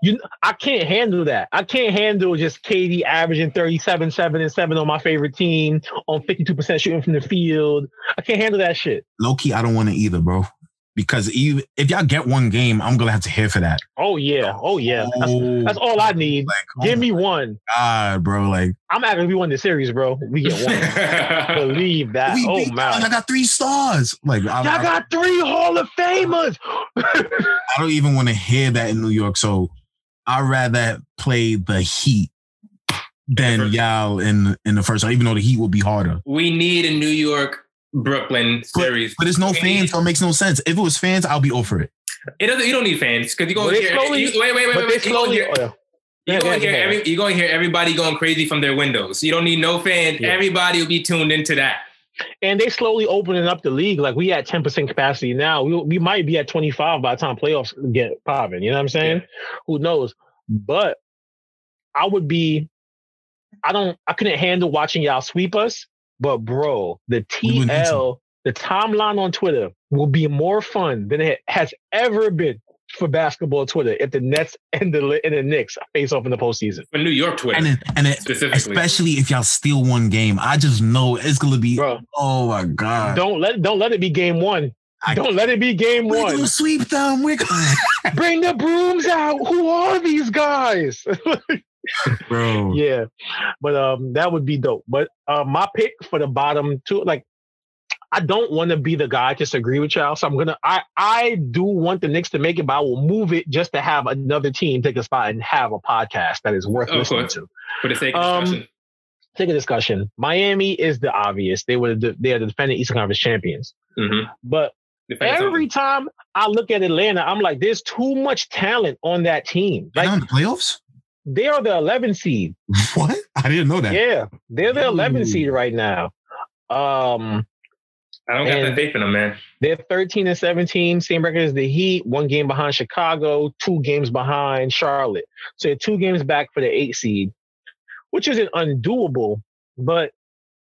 you, I can't handle that. I can't handle just KD averaging 37, 7, and 7 on my favorite team on 52% shooting from the field. I can't handle that shit. Low key, I don't want to either, bro because even if y'all get one game, I'm gonna have to hear for that. Oh yeah, oh yeah, that's, oh, that's all I oh, need. Like, oh Give me one. God, bro, like I'm actually we won the series, bro. We get one. [LAUGHS] Believe that. We oh man, I got three stars. Like I, I got three Hall of Famers. [LAUGHS] I don't even want to hear that in New York, so I'd rather play the Heat than y'all in in the first. Even though the Heat will be harder. We need a New York Brooklyn series. But, but it's no fans, so it makes no sense. If it was fans, I'll be over it. It doesn't. You don't need fans because you go here. Slowly, you, wait, wait, wait, wait. wait. Slowly, you, go here, You're oh, Yeah, gonna yeah, hear yeah. every, you're gonna hear everybody going crazy from their windows. You don't need no fans. Yeah. Everybody will be tuned into that. and they slowly opening up the league. Like we at ten percent capacity now. We we might be at twenty five by the time playoffs get popping. You know what I'm saying? Yeah. Who knows? But I would be. I don't. I couldn't handle watching y'all sweep us. But bro, the We would need to. TL, the timeline on Twitter will be more fun than it has ever been for basketball Twitter if the Nets and the and the Knicks face off in the postseason. For New York Twitter And it, and it, specifically. especially if y'all steal one game, I just know it's gonna be. Bro, Oh my god! don't let don't let it be game one. I- Don't let it be game We're one. gonna sweep them. We're gonna, Bring the brooms out. Who are these guys? [LAUGHS] [LAUGHS] bro. yeah, but um, that would be dope. But uh, my pick for the bottom two, like, I don't want to be the guy to disagree with y'all, so I'm gonna. I I do want the Knicks to make it, but I will move it just to have another team take a spot and have a podcast that is worth Of listening course. to. for the sake of Um, discussion. Take a discussion. Miami is the obvious. They were the, they are the defending Eastern Conference champions, Mm-hmm. but every time I look at Atlanta, I'm like, there's too much talent on that team. Like, Like in the playoffs? They are the 11 seed. [LAUGHS] What? I didn't know that. Yeah, they're the 11 seed right now. Um, I don't got and- that faith in them, man. they're 13 and 17, same record as the Heat, one game behind Chicago, two games behind Charlotte. So they're two games back for the eight seed, which isn't undoable, but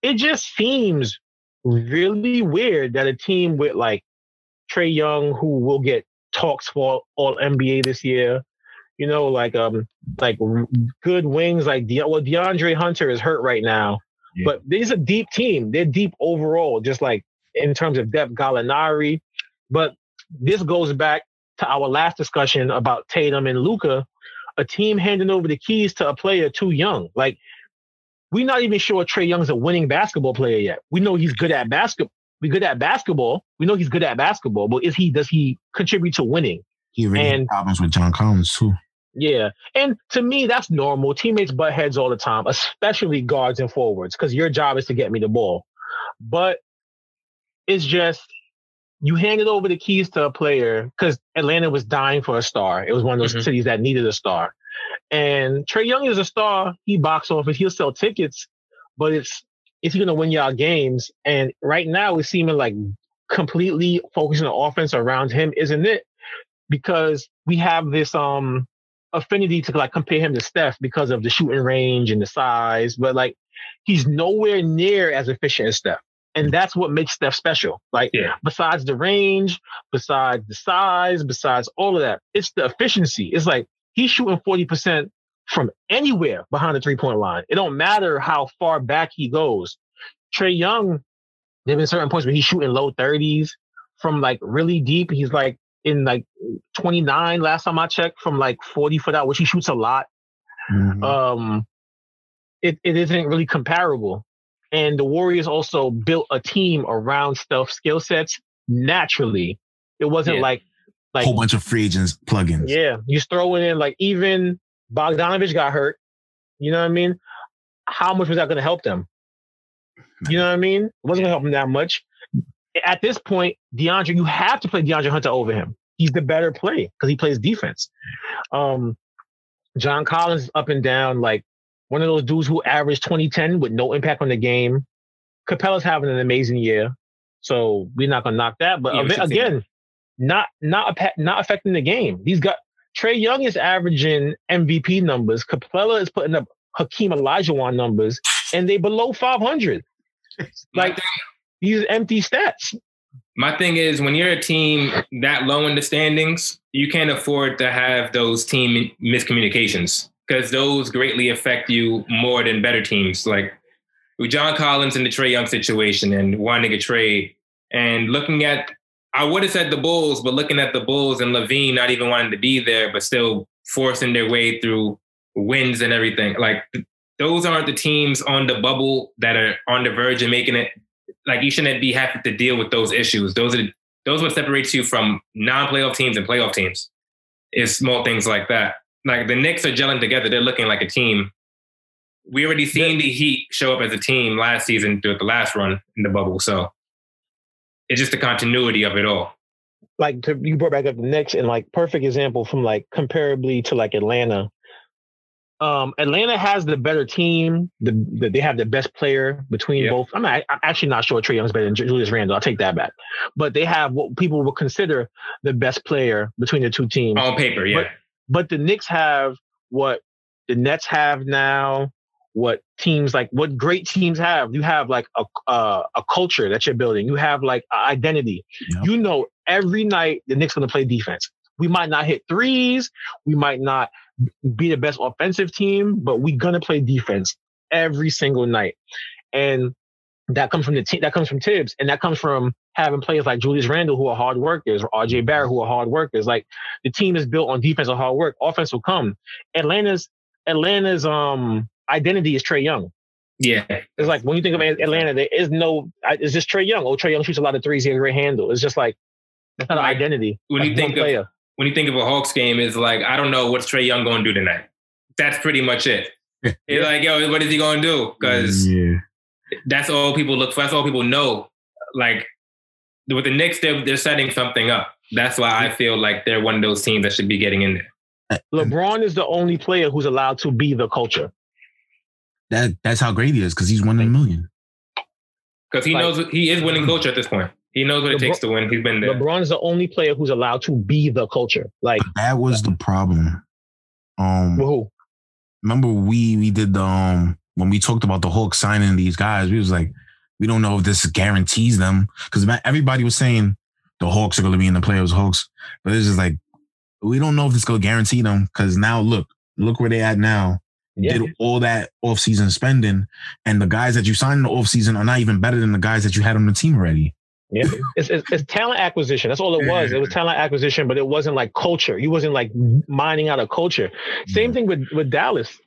it just seems really weird that a team with like Trae Young, who will get talks for all NBA this year, you know, like um, like good wings, like De- well, DeAndre Hunter is hurt right now, Yeah. but these a deep team. They're deep overall, just like in terms of depth, Gallinari. But this goes back to our last discussion about Tatum and Luka, a team handing over the keys to a player too young. Like we're not even sure Trae Young's a winning basketball player yet. We know he's good at basketball. We're good at basketball. We know he's good at basketball, but is he does he contribute to winning? He already had problems with John Collins too. Yeah. And to me, that's normal. Teammates butt heads all the time, especially guards and forwards, because your job is to get me the ball. But it's just you handed over the keys to a player because Atlanta was dying for a star. It was one of those Mhm. cities that needed a star. And Trae Young is a star. He box office, he'll sell tickets, but it's is he gonna win y'all games? And right now it's seeming like completely focusing the offense around him, isn't it? Because we have this um affinity to like compare him to Steph because of the shooting range and the size, but like he's nowhere near as efficient as Steph. And that's what makes Steph special. Like Yeah. besides the range, besides the size, besides all of that, it's the efficiency. It's like he's shooting 40% from anywhere behind the three-point line. It don't matter how far back he goes. Trae Young, there have been certain points where he's shooting low 30s from like really deep. He's like in like 29 last time I checked from like 40 foot out, which he shoots a lot. Mhm. Um, it, it isn't really comparable. And the Warriors also built a team around Steph's skill sets naturally. It wasn't Yeah. like like whole bunch of free agents plugins. yeah, you throw it in like even Bogdanovich got hurt. You know what I mean? How much was that going to help them? You know what I mean? It wasn't going to help them that much. At this point, DeAndre, you have to play DeAndre Hunter over him. He's the better play because he plays defense. Um, John Collins up and down, like one of those dudes who averaged 2010 with no impact on the game. Capela's having an amazing year, so we're not gonna knock that. But Yeah, we ag- should see again, not not not affecting the game. These got Trae Young is averaging MVP numbers. Capela is putting up Hakeem Olajuwon numbers, and they below 500. Like these empty stats. My thing is, when you're a team that low in the standings, you can't afford to have those team miscommunications because those greatly affect you more than better teams. Like with John Collins in the Trae Young situation and wanting a trade, and looking at, I would have said the Bulls, but looking at the Bulls and LaVine not even wanting to be there, but still forcing their way through wins and everything. Like those aren't the teams on the bubble that are on the verge of making it like you shouldn't be having to deal with those issues. Those are those what separates you from non-playoff teams and playoff teams. Is small things like that. Like the Knicks are gelling together. They're looking like a team. We already seen the Heat show up as a team last season through the last run in the bubble. So it's just the continuity of it all. like to, you brought back up the Knicks and like perfect example from like comparably to like Atlanta. Um, Atlanta has the better team. The, the, they have the best player between Yeah. both. I'm, not, I'm actually not sure Trae Young's better than Julius Randle. I'll take that back. But they have what people would consider the best player between the two teams. On paper, yeah. But the Knicks have what the Nets have now. What teams like what great teams have? You have like a uh, a culture that you're building. You have like identity. Yep. You know every night the Knicks going to play defense. We might not hit threes. We might not be the best offensive team, but we're gonna play defense every single night. And that comes from the team. That comes from Tibbs, and that comes from having players like Julius Randle who are hard workers, or RJ Barrett who are hard workers. Like the team is built on defense and hard work. Offense will come. Atlanta's Atlanta's um identity is Trae Young. yeah. It's like when you think of Atlanta, there is no. It's just Trae Young. Oh, Trae Young shoots a lot of threes. He has a great handle. It's just like that's not an Like, identity. when you That's one think of- player. When you think of a Hawks game, is like, I don't know what's Trae Young going to do tonight. That's pretty much it. It's like, yo, what is he going to do? Because yeah, that's all people look for. That's all people know. Like with the Knicks, they're, they're setting something up. That's why I feel like they're one of those teams that should be getting in there. LeBron is the only player who's allowed to be the culture. that that's how great he is because he's one in a million. Because he Like- knows he is winning culture at this point. He knows what it takes to win. He's been there. LeBron is the only player who's allowed to be the culture. Like That was the problem. Um, who? remember we we did the um when we talked about the Hawks signing these guys, we was like, we don't know if this guarantees them because everybody was saying the Hawks are going to be in the playoffs, Hawks, but it's just like we don't know if this going to guarantee them because now look, look where they at now. Yeah. Did all that offseason spending, and the guys that you signed in the offseason are not even better than the guys that you had on the team already. Yeah, it's, it's, it's talent acquisition. That's all it was. It was talent acquisition, but it wasn't like culture. You wasn't like mining out a culture. Same thing with with Dallas.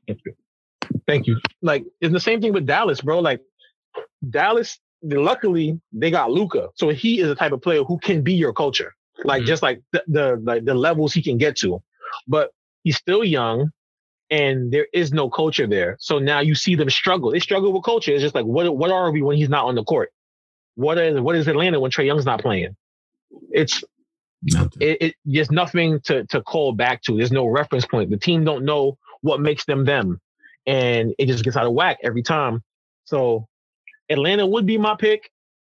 Thank you. Like it's the same thing with Dallas, bro. Like Dallas, luckily they got Luka, so he is the type of player who can be your culture. Like Mhm. just like the, the like the levels he can get to, but he's still young. And there is no culture there. So now you see them struggle. They struggle with culture. It's just like, what what are we when he's not on the court? What is what is Atlanta when Trae Young's not playing? It's Nothing. it, it there's nothing to to call back to. There's no reference point. The team don't know what makes them them, and it just gets out of whack every time. So Atlanta would be my pick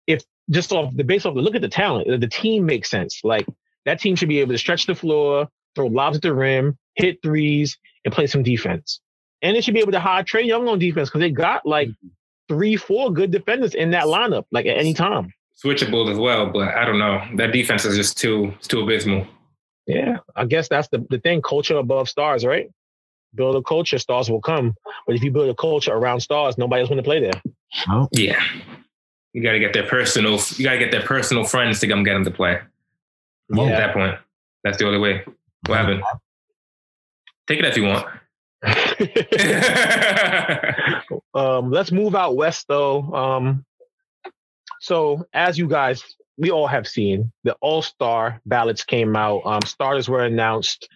if just off the base off the look at the talent. The team makes sense. Like that team should be able to stretch the floor, throw lobs at the rim, hit threes, and play some defense. And they should be able to hide Trae Young on defense because they got like mm-hmm. Three, four good defenders in that lineup, like at any time. Switchable as well, but I don't know. That defense is just too it's too abysmal. Yeah, I guess that's the, the thing. Culture above stars, right? Build a culture, stars will come. But if you build a culture around stars, nobody else want to play there. Oh, Yeah. You gotta get their personal you gotta get their personal friends to come get them to play. Well, At that point. That's the only way. What happened? Take it if you want. [LAUGHS] um, let's move out west though. Um, so as you guys, we all have seen, the All Star ballots came out. Um, starters were announced,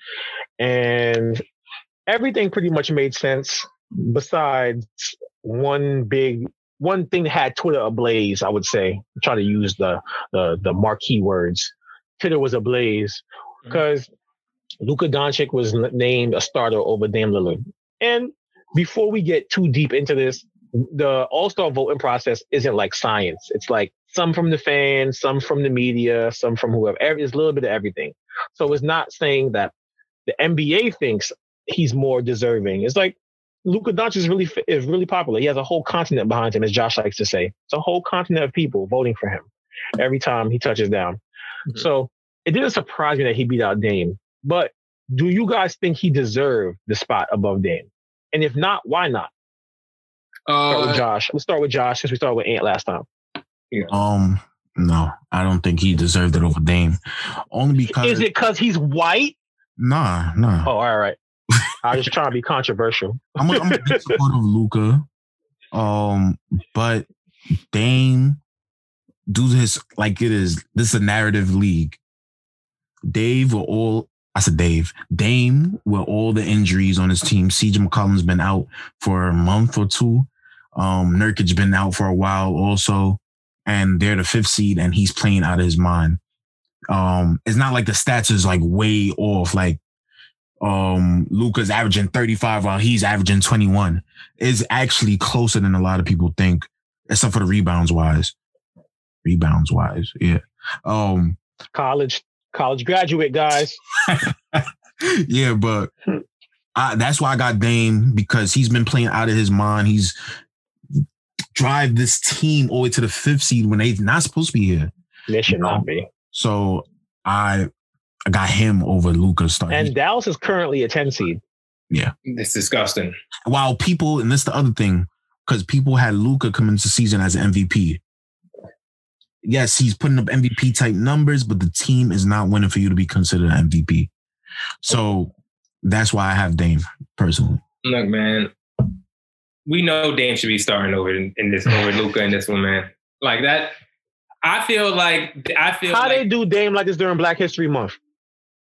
and everything pretty much made sense. Besides one big one thing that had Twitter ablaze, I would say. Trying to use the the the marquee words. Twitter was ablaze because Luka Doncic was named a starter over Dame Lillard. And before we get too deep into this, the All Star voting process isn't like science. It's like some from the fans, some from the media, some from whoever. Every- It's a little bit of everything. So it's not saying that the NBA thinks he's more deserving. It's like Luka Doncic is really is really popular. He has a whole continent behind him, as Josh likes to say. It's a whole continent of people voting for him every time he touches down. Mhm. So it didn't surprise me that he beat out Dame. But do you guys think he deserved the spot above Dame? And if not, why not? Start with Uh, Josh. Let's start with Josh since we started with Ant last time. Um, no, I don't think he deserved it over Dame. Only because Is it because he's white? nah, nah. Oh, all right. I was just trying to be controversial. [LAUGHS] I'm a, I'm a big supporter of Luka. Um, but Dame, do this like it is. This is a narrative league. Dave with all I said Dave. Dame with all the injuries on his team. CJ McCollum's been out for a month or two. Um, Nurkic's been out for a while also. And they're the fifth seed and he's playing out of his mind. Um, it's not like the stats is like way off. Like um Luka's averaging 35 while he's averaging 21 is actually closer than a lot of people think, except for the rebounds wise. Rebounds wise, yeah. Um college college graduate guys. [LAUGHS] yeah, but I, that's why I got Dame because he's been playing out of his mind. He's drive this team all the way to the fifth seed when they're not supposed to be here. They should not be. So I I got him over Luka starting. And Dallas is currently a 10 seed. Yeah. It's disgusting. While people, and this the other thing, because people had Luka come into season as an MVP. Yes, he's putting up MVP type numbers, but the team is not winning for you to be considered an MVP. So that's why I have Dame personally. Look, man, we know Dame should be starting over in, in this over Luka in this one, man. Like that. I feel like I feel how like, they do Dame like this during Black History Month.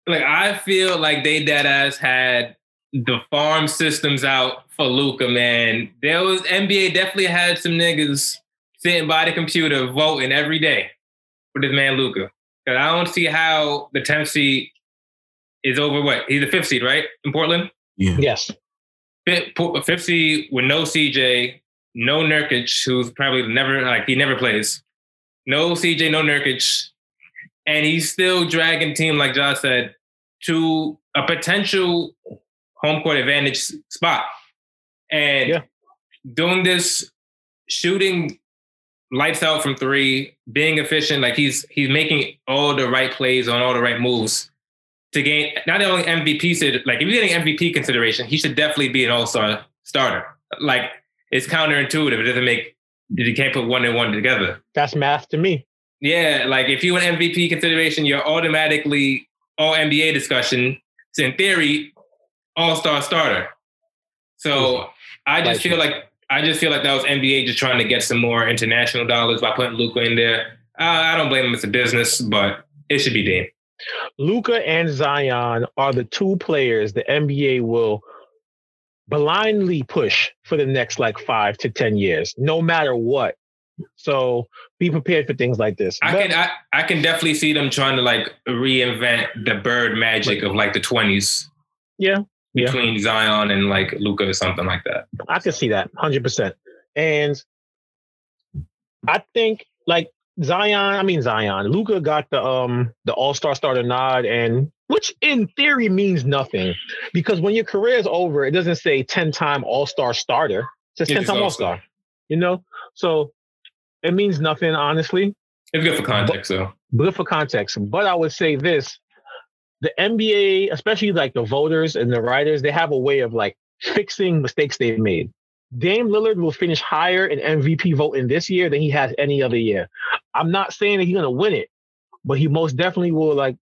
Like I feel like they dead ass had the farm systems out for Luka, man. There was NBA definitely had some niggas sitting by the computer voting every day for this man Luka. Cause I don't see how the 10th seed is over what? He's the fifth seed, right? In Portland? Yeah. Yes. Fifth, fifth seed with no CJ, no Nurkic, who's probably never like he never plays. No CJ, no Nurkic. And he's still dragging team, like Josh said, to a potential home court advantage spot. And Yeah. doing this, shooting lights out from three, being efficient, like he's he's making all the right plays on all the right moves to gain not only MVP like if you're getting MVP consideration, he should definitely be an all-star starter. Like it's counterintuitive. It doesn't make you can't put one and one together. That's math to me. Yeah, like if you an MVP consideration, you're automatically all NBA discussion. So in theory, all star starter. So I just feel like I just feel like that was NBA just trying to get some more international dollars by putting Luka in there. Uh, I don't blame him. It's a business, but it should be Dame. Luka and Zion are the two players the NBA will blindly push for the next like five to 10 years, no matter what. So be prepared for things like this. I But can I, I can definitely see them trying to like reinvent the bird magic of like the twenties yeah, yeah, between Zion and like Luka or something like that. I can see that 100%. And I think like Zion, I mean Zion, Luka got the um the all-star starter nod and which in theory means nothing because when your career is over, it doesn't say 10-time all-star starter. It says 10-time all-star. You know? So it means nothing, honestly, It's good for context though. but for context. But I would say this the NBA, especially like the voters and the writers, they have a way of like fixing mistakes they've made. Dame Lillard will finish higher in MVP voting this year than he has any other year. I'm not saying that he's gonna win it, but he most definitely will like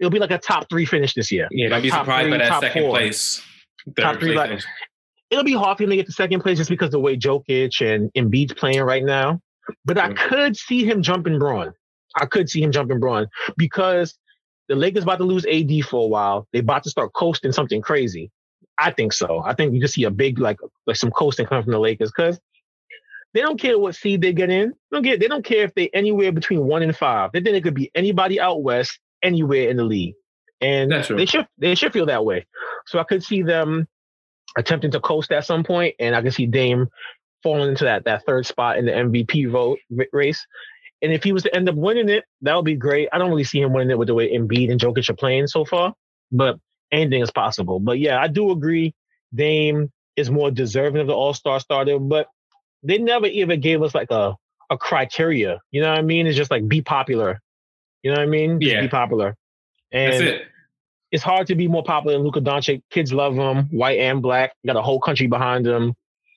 it'll be like a top three finish this year. Yeah, don't be surprised by that second four. place. Top three, like- finish. It'll be hard for him to get to second place just because the way Jokic and Embiid's playing right now. But I Mm. could see him jumping Bron. I could see him jumping Bron because the Lakers about to lose AD for a while. They about to start coasting something crazy. I think so. I think you can see a big like like some coasting coming from the Lakers because they don't care what seed they get in. They don't get. They don't care if they anywhere between one and five. They think it could be anybody out west, anywhere in the league, and they should they should feel that way. So I could see them attempting to coast at some point, and I can see Dame falling into that that third spot in the MVP vote race. And if he was to end up winning it, that would be great. I don't really see him winning it with the way Embiid and Jokic are playing so far, but anything is possible. But yeah, I do agree. Dame is more deserving of the All Star starter, but they never even gave us like a a criteria. You know what I mean? It's just like be popular. You know what I mean? Just Yeah. be popular. And That's it. it's hard to be more popular than Luka Doncic. Kids love him, white and black. Got a whole country behind him.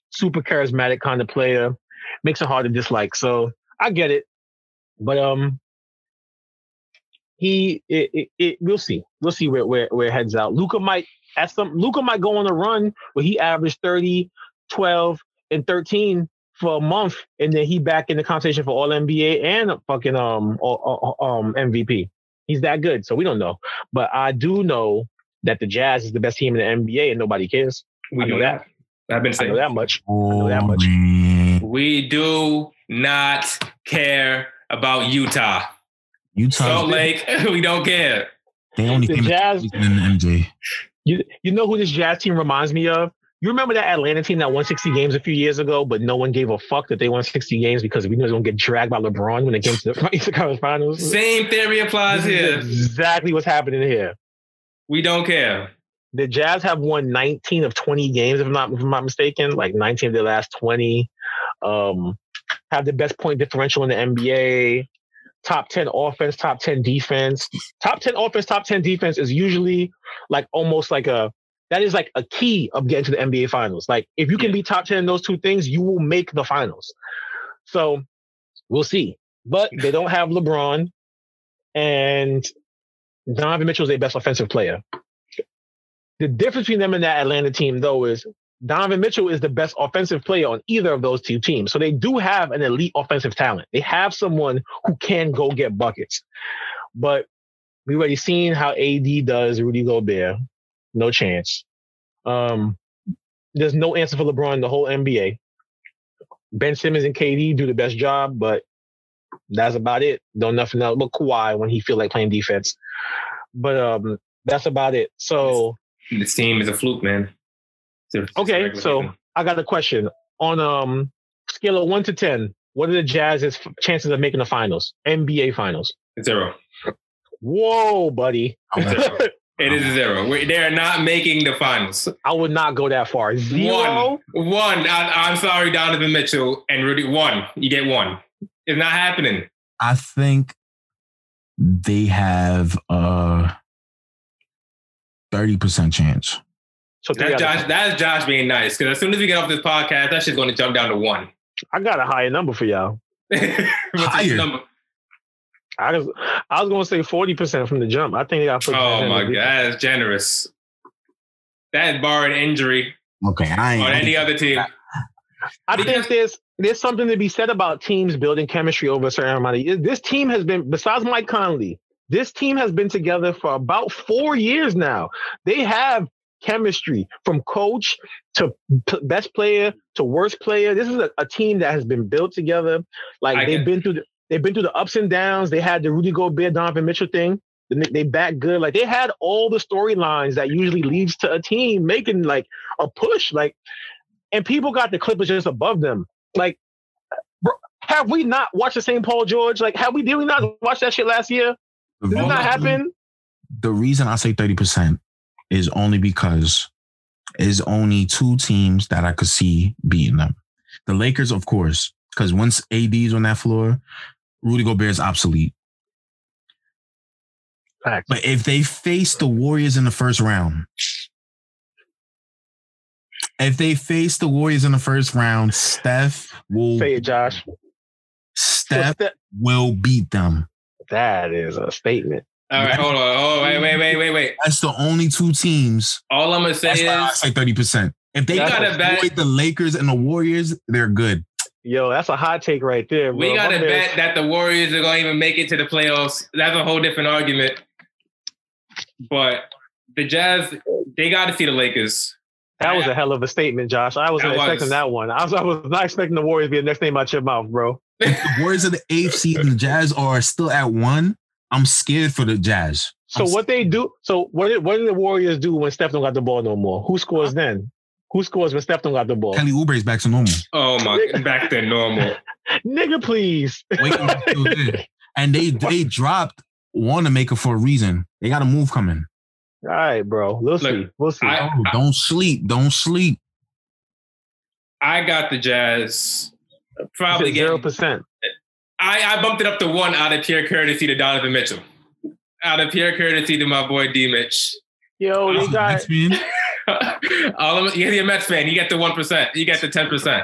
Super charismatic kind of player. Makes it hard to dislike. So I get it, but um, he it, it, it we'll see. We'll see where where where it heads out. Luka might at some Luka might go on a run where he averaged 30, 12, and 13 for a month, and then he back in the conversation for All NBA and fucking um all- all- um MVP. He's that good, so we don't know. But I do know that the Jazz is the best team in the NBA, and nobody cares. We I know do that. I've been I saying know that much. know that much. We do not care about Utah. Utah, Salt Lake, [LAUGHS] we don't care. they only The came Jazz- in MJ. You you know who this Jazz team reminds me of? You remember that Atlanta team that won 60 games a few years ago, but no one gave a fuck that they won 60 games because we knew they were gonna get dragged by LeBron when it came to the [LAUGHS] Eastern Conference Finals. Same theory applies This is here. exactly what's happening here. We don't care. The Jazz have won 19 of 20 games, if I'm not if I'm not mistaken, like 19 of their last 20. Um, have the best point differential in the NBA. Top 10 offense, top 10 defense. Top 10 offense, top 10 defense is usually like almost like a that is like a key of getting to the NBA finals. Like if you can be top 10 in those two things, you will make the finals. So we'll see. But they don't have LeBron and Donovan Mitchell is their best offensive player. The difference between them and that Atlanta team, though, is Donovan Mitchell is the best offensive player on either of those two teams. So they do have an elite offensive talent. They have someone who can go get buckets. But we've already seen how AD does Rudy Gobert. No chance. Um, there's no answer for LeBron in the whole NBA. Ben Simmons and KD do the best job, but that's about it. Don't nothing else but Kawhi when he feel like playing defense. But um, that's about it. So This team is a fluke, man. It's a- it's a Okay, so season. I got a question on um scale of one to ten. What are the Jazz's chances of making the finals, NBA finals? zero. Whoa, buddy! Zero. [LAUGHS] It is a zero. We- They are not making the finals. I would not go that far. Zero. One. One. I, I'm sorry, Donovan Mitchell and Rudy. One. You get one. It's not happening. I think they have a thirty percent chance. So That's out of- Josh. That's Josh being nice. Because as soon as we get off this podcast, that shit's going to jump down to one. I got a higher number for y'all. [LAUGHS] What's his Higher. number? I was I was gonna say forty percent from the jump. I think they got. Oh my god, that's generous. That barring injury Okay, I ain't. on any other team. I Because- think there's there's something to be said about teams building chemistry over a certain amount of years. This team has been, besides Mike Conley, this team has been together for about four years now. They have chemistry from coach to p- best player to worst player. This is a, a team that has been built together. Like I they've get- been through the, they've been through the ups and downs. They had the Rudy Gobert, Donovan Mitchell thing. They they back good. Like they had all the storylines that usually leads to a team making like a push. Like, and people got the Clippers just above them. Like, bro, have we not watched the same Paul George? Like, have we did we not watch that shit last year? Did it not happen? The reason I say thirty percent is only because is only two teams that I could see beating them. The Lakers, of course, because once AD's on that floor, Rudy Gobert is obsolete. Facts. But if they face the Warriors in the first round, if they face the Warriors in the first round, Steph will Say it, Josh. So Steph will beat them. that is a statement. All right, hold on. Oh, wait, wait, wait, wait, wait. That's the only two teams. All I'm gonna say That's why I is say thirty percent. If they We got gotta bet- the Lakers and the Warriors, they're good. Yo, that's a hot take right there. Bro. we got to bet that the Warriors are going to even make it to the playoffs. That's a whole different argument. But the Jazz, they got to see the Lakers. That was a hell of a statement, Josh. I wasn't That was. expecting that one. I was, I was not expecting the Warriors to be the next name out your mouth, bro. The Warriors are the eighth seed and the Jazz are still at one. I'm scared for the Jazz. So I'm what they do? So what did what did the Warriors do when Steph don't got the ball no more? Who scores then? Who scores when Steph don't got the ball? Kelly Oubre is back to normal. Oh my, back to normal. [LAUGHS] Nigga, please. Waking up still [LAUGHS] there. And they they dropped Wanamaker for a reason. They got a move coming. All right, bro. We'll see. We'll see. I- Oh, don't sleep. Don't sleep. I got the Jazz. Probably zero getting, percent. I, I bumped it up to one out of pure courtesy to Donovan Mitchell. Out of pure courtesy to my boy D Mitch. Yo, they got [LAUGHS] All I'm, you're a Mets fan. You get the one percent. You get the ten percent.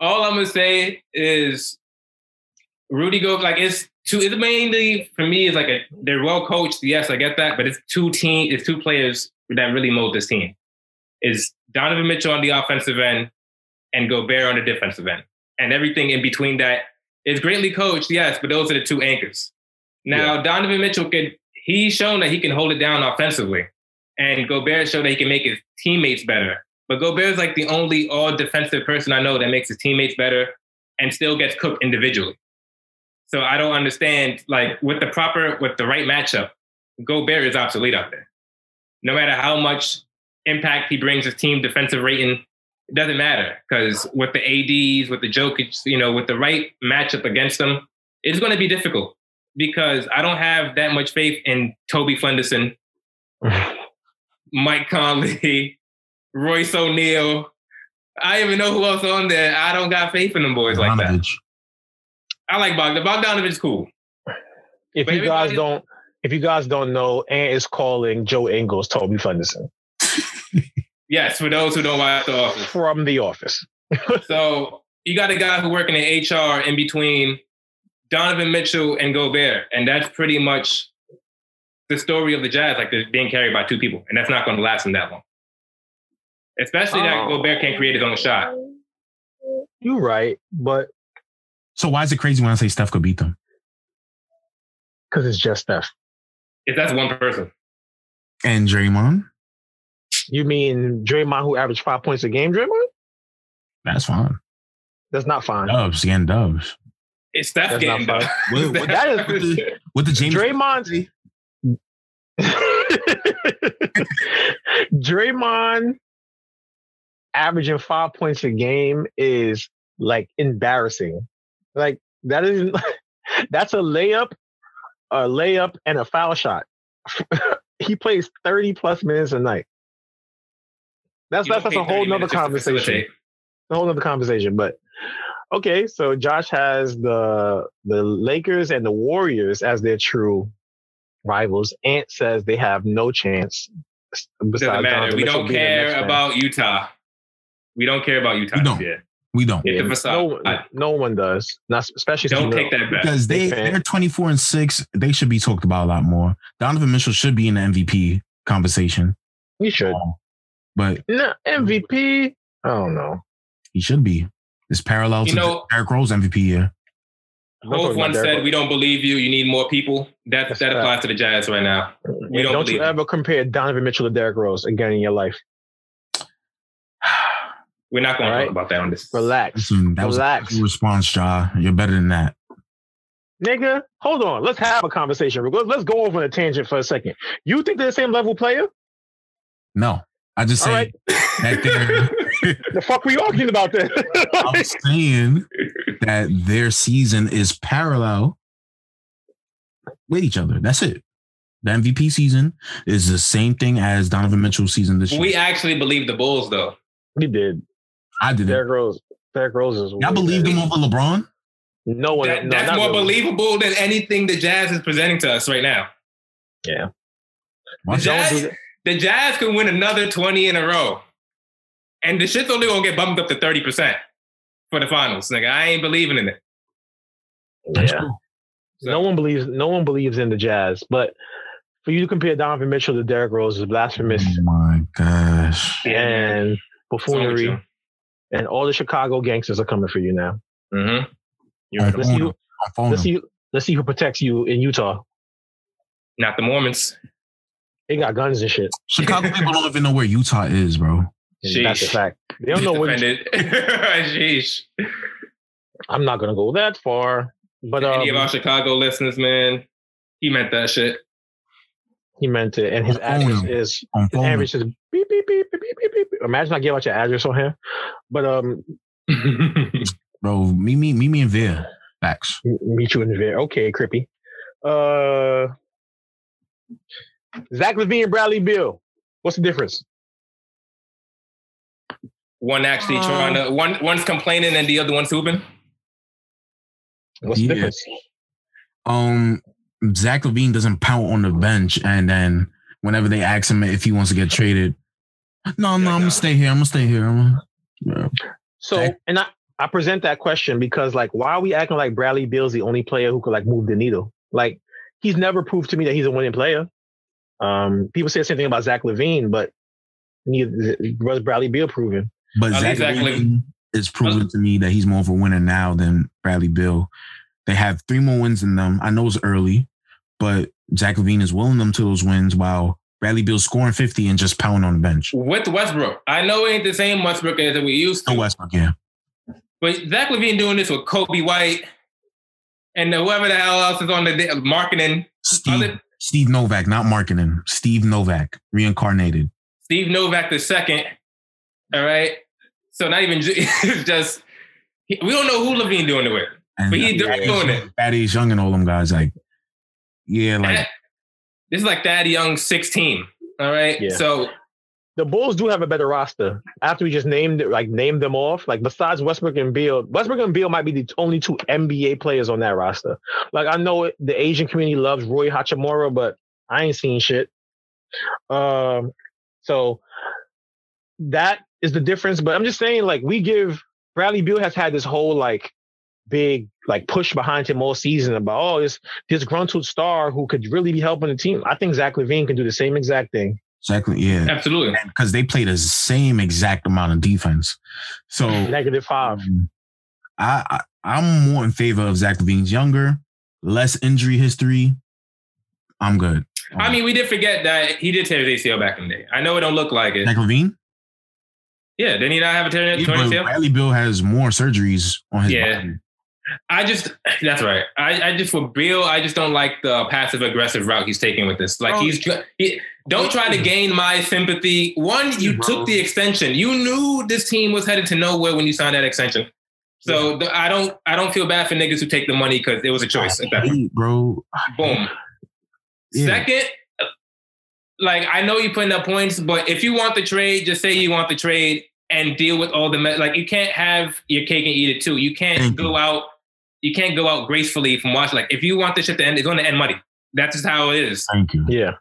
All I'm gonna say is Rudy go like it's two. It's mainly for me is like a they're well coached. Yes, I get that, but it's two team. It's two players that really mold this team. Is Donovan Mitchell on the offensive end and Gobert on the defensive end, and everything in between that is greatly coached. Yes, but those are the two anchors. Now Donovan Mitchell could. He's shown that he can hold it down offensively and Gobert showed that he can make his teammates better. But Gobert is like the only all defensive person I know that makes his teammates better and still gets cooked individually. So I don't understand, like with the proper, with the right matchup, Gobert is obsolete out there. No matter how much impact he brings his team defensive rating, it doesn't matter because with the ads, with the Jokic, you know, with the right matchup against them, it's going to be difficult because I don't have that much faith in Toby Flenderson, [LAUGHS] Mike Conley, [LAUGHS] Royce O'Neale. I even know who else on there. I don't got faith in them boys like that. I like Bogdan. Bogdanovich's cool. If But you guys don't, if you guys don't know, Ant is calling Joe Ingles Toby Flenderson Yes, for those who don't watch The Office. from The Office. [LAUGHS] So you got a guy who working in HR in between Donovan Mitchell and Gobert, and that's pretty much the story of the Jazz. Like they're being carried by two people, and that's not going to last them that long. Especially that Oh. Gobert can't create his own shot. You're right, but So why is it crazy when I say Steph could beat them? because it's just Steph. If that's one person, And Draymond? You mean Draymond, who averaged five points a game? Draymond? That's fine. That's not fine. Dubs, getting dubs. it's Steph That's getting not done. What- what- that is- With the, with the James Draymond. [LAUGHS] Draymond averaging five points a game is like embarrassing. Like that is [LAUGHS] that's a layup, a layup, and a foul shot. [LAUGHS] he plays 30 plus minutes a night. That's that's, that's a whole nother minutes just to conversation. A whole nother conversation. But okay, so Josh has the the Lakers and the Warriors as their true rivals. Ant says they have no chance. Besides Doesn't matter. Donovan We don't being the next care man. about Utah. We don't care about Utah. We don't. Yeah. We don't. Yeah, the facade. no, no one does. Not especially Don't take that back. Because they fan. they're 24 and 6. They should be talked about a lot more. Donovan Mitchell should be in the MVP conversation. We should. Um, but No, MVP. I don't know. he should be. It's parallel You to know- Derrick Rose MVP year. I'm talking Hove about once Derrick said, "We don't believe you. You need more people." That That's that fact. applies to the Jazz right now. We don't don't believe you it. ever compare Donovan Mitchell to Derrick Rose again in your life. [SIGHS] We're not going All to talk about that on this. Relax. Listen, that was a Relax. response, Ja. You're better than that. Nigga, hold on. Let's have a conversation. Let's let's go over on a tangent for a second. You think they're the same level player? No. I just say All right. that they're [LAUGHS] The fuck we arguing about this. [LAUGHS] I'm saying that their season is parallel with each other. That's it. The MVP season is the same thing as Donovan Mitchell's season this year. we actually believe the Bulls, though. we did. I didn't. Derrick Rose. Derrick Rose is. Y'all believed him over LeBron? No one. That, no, that's not more really. believable than anything the Jazz is presenting to us right now. Yeah. Watch The out. Jazz, do that. The Jazz can win another 20 in a row. And the shit's only going to get bumped up to 30% for the finals. Nigga, I ain't believing in it. That's Yeah. cool. No one believes. No one believes in the Jazz, but for you to compare Donovan Mitchell to Derrick Rose is blasphemous Oh my gosh. and What's wrong buffoonery, and all the Chicago gangsters are coming for you now. you? Mhm. I'm Let's see who. him. I'm phone Let's see. Let's see who protects you in Utah. Not the Mormons. They got guns and shit. Chicago people don't even know where Utah is, bro. And That's a fact. They don't know where. Defended. [LAUGHS] Sheesh. I'm not gonna go that far, but um, Any of our Chicago listeners, man, he meant that shit. he meant it, and his address is On his phone. address is beep beep beep beep beep beep. beep. Imagine I give out your address on here, but um, [LAUGHS] Bro, meet me, meet me in Veer. Facts. meet you in the video. Okay, Crippy. Uh, Zach LaVine and Bradley Beal. What's the difference? one actually Uh, trying to one one's complaining and the other one's hooping. What's the difference? Um, Zach LaVine doesn't pout on the bench, and then whenever they ask him if he wants to get traded, no, no, I'm no. gonna stay here. I'm gonna stay here. Gonna, Yeah. So, Zach- and I, I present that question because, like, why are we acting like Bradley Beal's the only player who could like move the needle? Like, he's never proved to me that he's a winning player. Um, people say the same thing about Zach LaVine, but neither was Bradley Beal proven. But I Zach think Zach LaVine is proven to me that he's more of a winner now than Bradley Beal. They have three more wins than them. I know it's early, but Zach LaVine is willing them to those wins while Bradley Beal's scoring 50 and just pounding on the bench. With Westbrook. I know it ain't the same Westbrook as we used to. No Westbrook, yeah. But Zach LaVine doing this with Coby White and whoever the hell else is on the marketing. Steve, Other- Steve Novak, not marketing. Steve Novak, reincarnated. Steve Novak the second. All right. So not even [LAUGHS] just we don't know who LaVine doing it with, And but he's yeah, doing it. Thaddeus Young and all them guys, like, yeah, like That- this is like Thad Young 16. All right. Yeah. So The Bulls do have a better roster. After we just named it, like named them off, like besides Westbrook and Beal, Westbrook and Beal might be the only two NBA players on that roster. Like I know the Asian community loves Roy Hachimura, but I ain't seen shit. Um, so that is the difference. But I'm just saying, like we give Bradley Beal has had this whole like big like push behind him all season about oh this this gruntled star who could really be helping the team. I think Zach LaVine can do the same exact thing. Exactly, yeah, absolutely. because they play the same exact amount of defense. So Negative five. um, I, I I'm more in favor of Zach LaVine's younger, less injury history. I'm good. I mean, we did forget that he did tear his ACL back in the day. I know it don't look like it. Zach LaVine. Yeah, didn't he not have a tear Yeah, torn but ACL? Bradley Beal has more surgeries on his Yeah. body. I just [CLEARS THROAT] that's right. I, I just for Beal, I just don't like the passive aggressive route he's taking with this. Like Bro. he's he, don't try to gain my sympathy. One, you Bro. took the extension. You knew this team was headed to nowhere when you signed that extension. So the, I don't I don't feel bad for niggas who take the money because it was a choice at that point. Bro. Boom. Yeah. Second, like I know you putting up points, but if you want the trade, just say you want the trade and deal with all the me- like. You can't have your cake and eat it too. You can't Thank go you. out. You can't go out gracefully from watch. Like if you want this shit to end, it's going to end muddy. That's just how it is. Thank you. Yeah.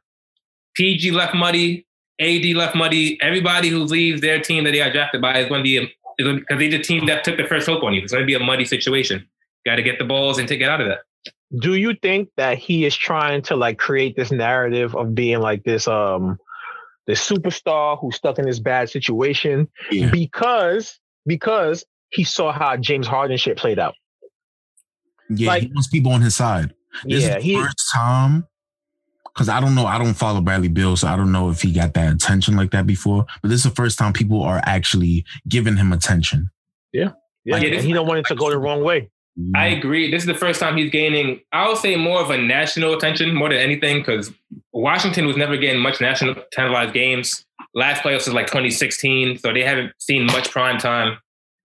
PG left muddy. AD left muddy. Everybody who leaves their team that they got drafted by is going to be because they're the team that took the first hope on you. It's going to be a muddy situation. Got to get the balls and take it out of that. do you think that he is trying to like create this narrative of being like this um this superstar who's stuck in this bad situation Yeah. because because he saw how James Harden shit played out. Yeah, Like- he wants people on his side. This yeah, is the he first time because I don't know. I don't follow Bradley Beal, so I don't know if he got that attention like that before. But this is the first time people are actually giving him attention. yeah, Yeah, and this- he don't want it to go the wrong way. I agree. This is the first time he's gaining, I would say, more of a national attention more than anything because Washington was never getting much national televised games. Last playoffs was like 2016, so they haven't seen much prime time.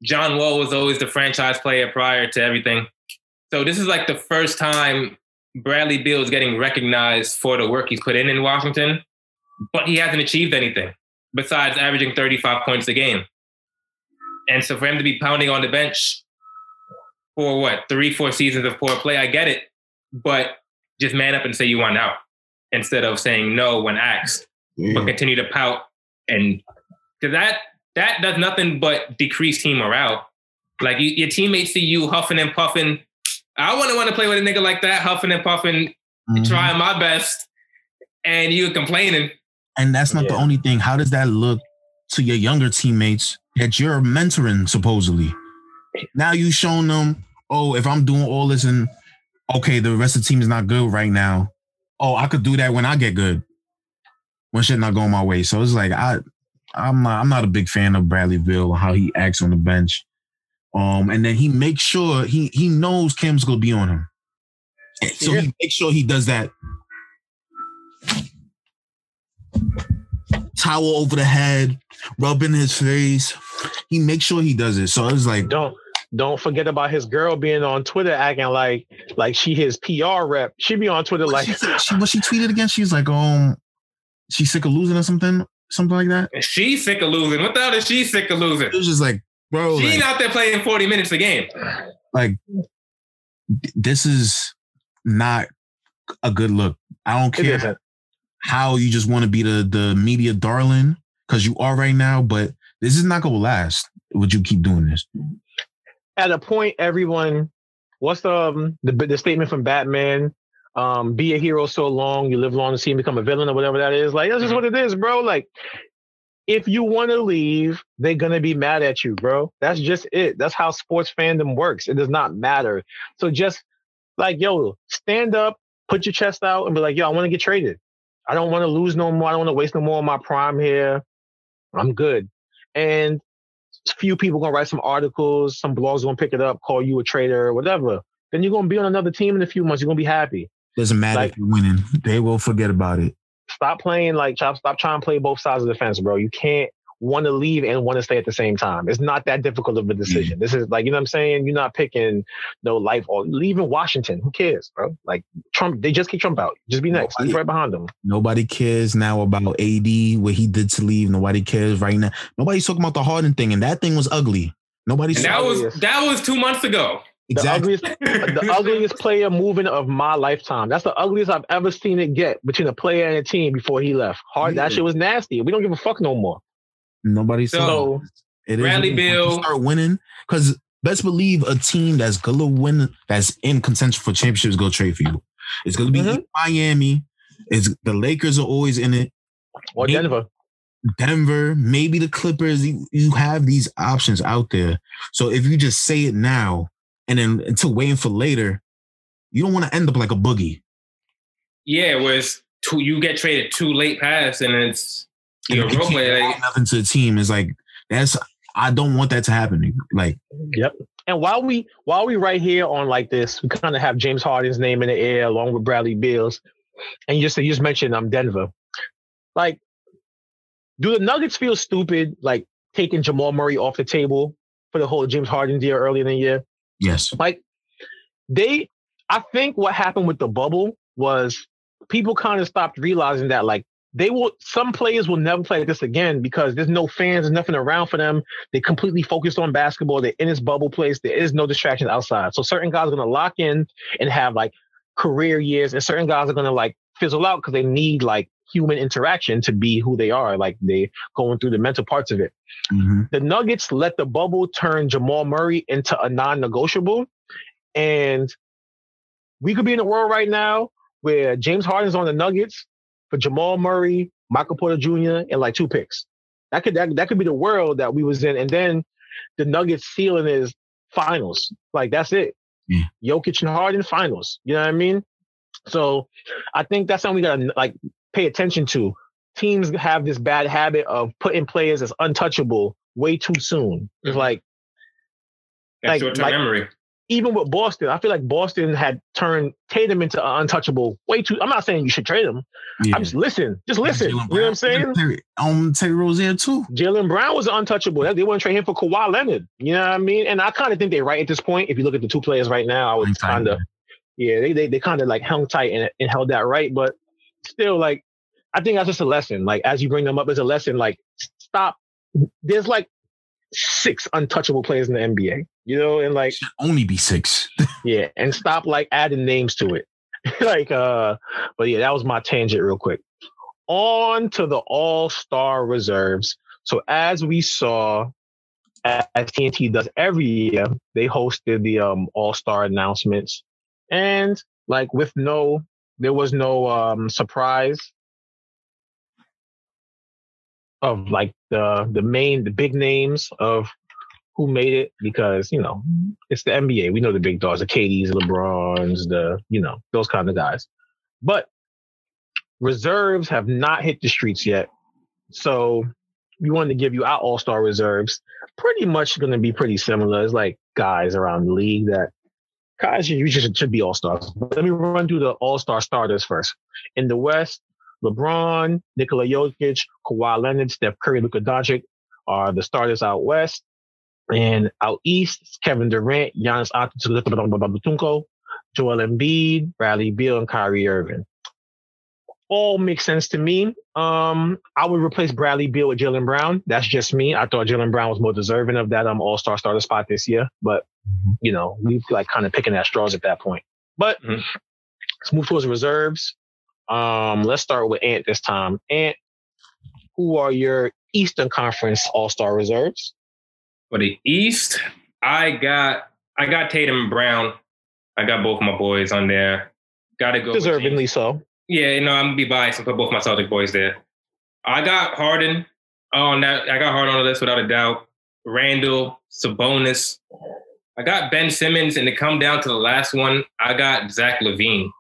John Wall was always the franchise player prior to everything. So this is like the first time Bradley Beal is getting recognized for the work he's put in in Washington, but he hasn't achieved anything besides averaging 35 points a game. And so for him to be pounding on the bench for what three, four seasons of poor play. I get it, but just man up and say you want out instead of saying no when asked, but continue to pout and because that that does nothing but decrease team morale. Like you, your teammates see you huffing and puffing. I wouldn't want to play with a nigga like that, huffing and puffing, Mhm. trying my best, and you complaining. And that's not the only thing. How does that look to your younger teammates that you're mentoring supposedly? Now you've shown them, oh, if I'm doing all this and okay, the rest of the team is not good right now. Oh, I could do that when I get good. When shit not going my way. So it's like I I'm not I'm not a big fan of Bradley Beal how he acts on the bench. Um, and then he makes sure he he knows Kim's gonna be on him. So Yeah. he makes sure he does that towel over the head, rubbing his face. He makes sure he does it. So I was like, Don't don't forget about his girl being on Twitter acting like like she his PR rep. She be on Twitter like she, she, what she tweeted again? She's like, um, she's sick of losing or something, something like that. And she's sick of losing. What the hell is she sick of losing? It was just like, bro, She like, out there playing 40 minutes a game. like this is not a good look. I don't care how you just want to be the the media darling because you are right now, but this is not gonna last. Would you keep doing this? At a point, everyone, what's the um, the the statement from Batman? Um, be a hero so long, you live long to see him become a villain or whatever that is. Like that's just what it is, bro. Like if you want to leave, they're gonna be mad at you, bro. That's just it. That's how sports fandom works. It does not matter. So just like yo, stand up, put your chest out, and be like, yo, I want to get traded. I don't want to lose no more. I don't want to waste no more of my prime here. I'm good. And few people gonna write some articles, some blogs gonna pick it up, call you a traitor or whatever. Then you're gonna be on another team in a few months. You're gonna be happy. Doesn't matter Like- if you're winning. They will forget about it. Stop playing like stop, stop trying to play both sides of the fence, bro. You can't want to leave and want to stay at the same time. It's not that difficult of a decision. Mm-hmm. This is like, you know what I'm saying? You're not picking no life or leaving Washington. Who cares, bro? Like Trump, they just kick Trump out. Just be next. He's right behind them. Nobody cares now about AD, what he did to leave. Nobody cares right now. Nobody's talking about the Harden thing, and that thing was ugly. Nobody's that was that was two months ago. Exactly. The ugliest, [LAUGHS] the ugliest player moving of my lifetime. That's the ugliest I've ever seen it get between a player and a team before he left. Hard. Yeah. That shit was nasty. We don't give a fuck no more. Nobody so it Bradley Beal start winning because best believe a team that's gonna win that's in contention for championships go trade for you. It's gonna be mm-hmm. Miami. It's the Lakers are always in it. Or maybe, Denver. Denver, maybe the Clippers. You, you have these options out there. So if you just say it now and then until waiting for later, you don't want to end up like a boogie. Yeah, whereas too, you get traded too late past and it's you know, like, nothing to the team. Is like that's I don't want that to happen. Like, yep. And while we while we right here on like this, we kind of have James Harden's name in the air along with Bradley Beal's, and you just you just mentioned I'm um, Denver. Like, do the Nuggets feel stupid like taking Jamal Murray off the table for the whole James Harden deal earlier in the year? Yes. Like they, I think what happened with the bubble was people kind of stopped realizing that like they will some players will never play this again because there's no fans, there's nothing around for them. They completely focused on basketball. They're in this bubble place. There is no distraction outside. So certain guys are gonna lock in and have like career years, and certain guys are gonna like fizzle out because they need like human interaction to be who they are. Like they going through the mental parts of it. Mm-hmm. The Nuggets let the bubble turn Jamal Murray into a non-negotiable. And we could be in a world right now where James Harden's on the Nuggets for Jamal Murray, Michael Porter Jr., and like two picks. That could that, that could be the world that we was in. And then the Nuggets ceiling is finals. Like that's it. Yeah. Jokic and Harden finals. You know what I mean? So I think that's something we gotta like pay attention to. Teams have this bad habit of putting players as untouchable way too soon. It's mm-hmm. like, like, like, memory even with Boston, I feel like Boston had turned Tatum into an untouchable way too. I'm not saying you should trade him. Yeah. I'm just listen, just listen. You know what I'm saying? On Terry Rozier too. Jaylen Brown was untouchable. They want to trade him for Kawhi Leonard. You know what I mean? And I kind of think they're right at this point. If you look at the two players right now, I would kind of, yeah, they they, they kind of like hung tight and, and held that right. But still, like, I think that's just a lesson. Like as you bring them up as a lesson, like stop. There's like six untouchable players in the NBA, you know, and like Should only be six. [LAUGHS] yeah, and stop like adding names to it. [LAUGHS] like uh but yeah, that was my tangent real quick. On to the all-star reserves. So as we saw as TNT does every year, they hosted the um all-star announcements. And like with no there was no um surprise of like the the main the big names of who made it because you know it's the NBA. We know the big dogs, the KDs, LeBrons, the you know those kind of guys. But reserves have not hit the streets yet, so we wanted to give you our All Star reserves. Pretty much going to be pretty similar. It's like guys around the league that guys you should, should be All Stars. Let me run through the All Star starters first. In the West, LeBron, Nikola Jokic, Kawhi Leonard, Steph Curry, Luka Doncic are the starters out west. And out east, Kevin Durant, Giannis Antetokounmpo, Joel Embiid, Bradley Beal, and Kyrie Irving. All make sense to me. Um, I would replace Bradley Beal with Jaylen Brown. That's just me. I thought Jaylen Brown was more deserving of that um All Star starter spot this year, but mm-hmm. you know we like kind of picking at straws at that point. But mm-hmm. let's move towards reserves. Um, let's start with Ant this time. Ant, who are your Eastern Conference All Star reserves? For the East, I got I got Tatum and Brown. I got both my boys on there. Got to go deservingly so. Yeah, you know I'm gonna be biased and put both my Celtic boys there. I got Harden on that. I got Harden on the list without a doubt. Randle, Sabonis. I got Ben Simmons, and to come down to the last one, I got Zach LaVine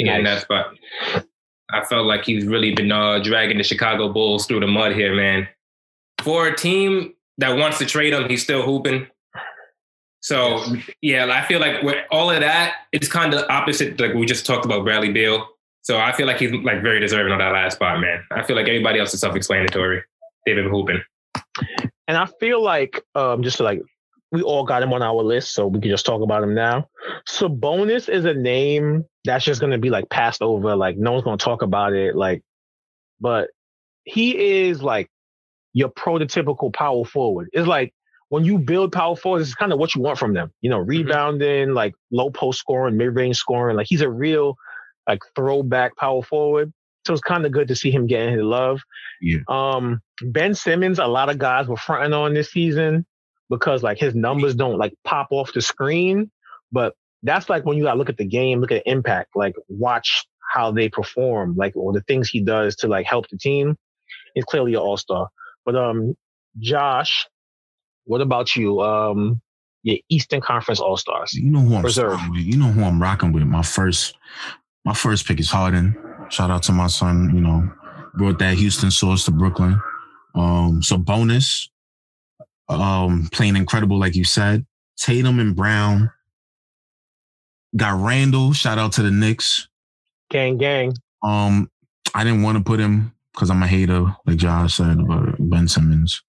nice. in that spot. I felt like he's really been uh, dragging the Chicago Bulls through the mud here, man. For a team that wants to trade him, he's still hooping. So yeah, I feel like with all of that, it's kind of opposite. Like we just talked about Bradley Beal. So I feel like he's like very deserving on that last spot, man. I feel like everybody else is self-explanatory. They've been hooping. And I feel like um just like we all got him on our list, so we can just talk about him now. Sabonis is a name that's just gonna be like passed over, like no one's gonna talk about it, like, but he is like your prototypical power forward. It's like when you build power forwards, it's kind of what you want from them. You know, rebounding, mm-hmm. like low post scoring, mid range scoring. Like he's a real like throwback power forward. So it's kind of good to see him getting his love. Yeah. Um, Ben Simmons, a lot of guys were fronting on this season because like his numbers don't like pop off the screen. But that's like when you gotta look at the game, look at impact, like watch how they perform, like or the things he does to like help the team. He's clearly an all star. But um, Josh, what about you? Um, your Eastern Conference All Stars. You know who I'm Reserve. with. You know who I'm rocking with. My first, my first pick is Harden. Shout out to my son. You know, brought that Houston source to Brooklyn. Um, Sabonis, um, playing incredible, like you said. Tatum and Brown. Got Randle. Shout out to the Knicks. Gang, gang. Um, I didn't want to put him because I'm a hater, like Josh said about Ben Simmons.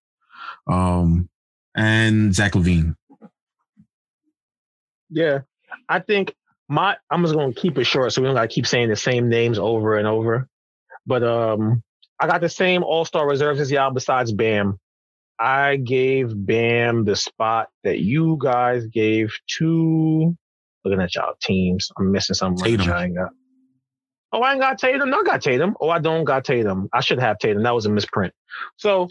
Um, and Zach LaVine. Yeah, I think my I'm just gonna keep it short, so we don't gotta keep saying the same names over and over. But um, I got the same All Star reserves as y'all. Besides Bam, I gave Bam the spot that you guys gave to. Looking at y'all teams, I'm missing something. Tatum. I ain't got. Oh, I ain't got Tatum. No, I got Tatum. Oh, I don't got Tatum. I should have Tatum. That was a misprint. So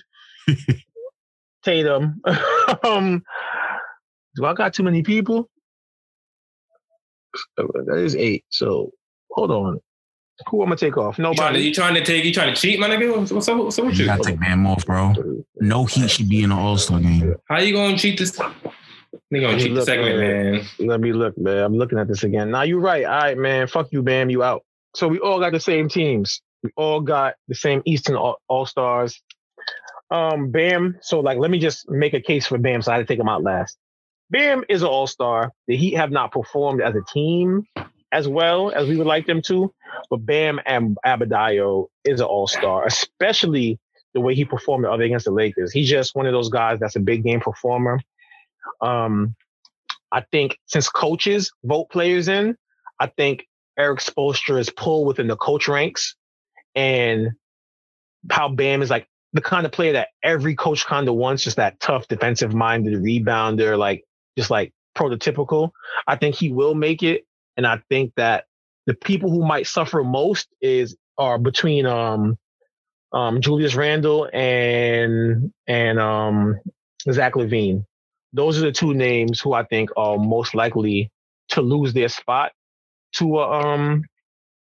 [LAUGHS] Tatum. [LAUGHS] um, do I got too many people? That is eight. So hold on. Who I'm gonna take off? Nobody. You trying to, you trying to take? You trying to cheat, my nigga? What's up? What's up with you? You gotta take Bam off, bro. No heat should be in the All Star game. How you gonna cheat this? You gonna cheat look, the segment, man. man. Let me look, man. I'm looking at this again. Now you're right. All right, man. Fuck you, Bam. You out. So we all got the same teams. We all got the same Eastern All Stars. Um, Bam. So like, let me just make a case for Bam. So I had to take him out last. Bam is an all star. The Heat have not performed as a team as well as we would like them to, but Bam and Adebayo is an all star, especially the way he performed the other against the Lakers. He's just one of those guys that's a big game performer. Um, I think since coaches vote players in, I think Erik Spoelstra is pulled within the coach ranks, and how Bam is like the kind of player that every coach kind of wants, just that tough defensive minded rebounder, like just like prototypical. I think he will make it. And I think that the people who might suffer most is are between um um Julius Randle and and um Zach LaVine. Those are the two names who I think are most likely to lose their spot to uh, um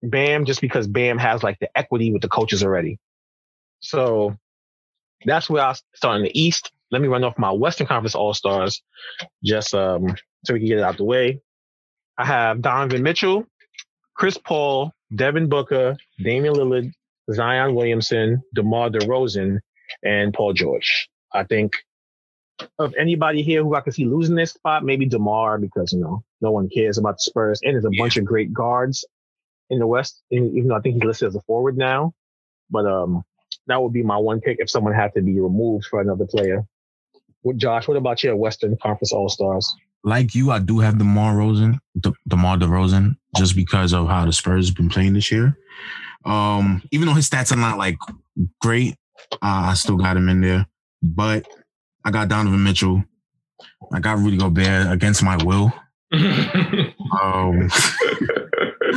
Bam just because Bam has like the equity with the coaches already. So that's where I start in the East. Let me run off my Western Conference All Stars, just um, so we can get it out the way. I have Donovan Mitchell, Chris Paul, Devin Booker, Damian Lillard, Zion Williamson, DeMar DeRozan, and Paul George. I think of anybody here who I can see losing this spot, maybe DeMar because you know no one cares about the Spurs, and there's a yeah. bunch of great guards in the West. Even though I think he's listed as a forward now, but um, that would be my one pick if someone had to be removed for another player. Josh, what about your Western Conference All Stars? Like you, I do have DeMar Rosen, De- DeMar DeRozan, just because of how the Spurs have been playing this year. Um, even though his stats are not like great, uh, I still got him in there. But I got Donovan Mitchell. I got Rudy Gobert against my will. [LAUGHS] um,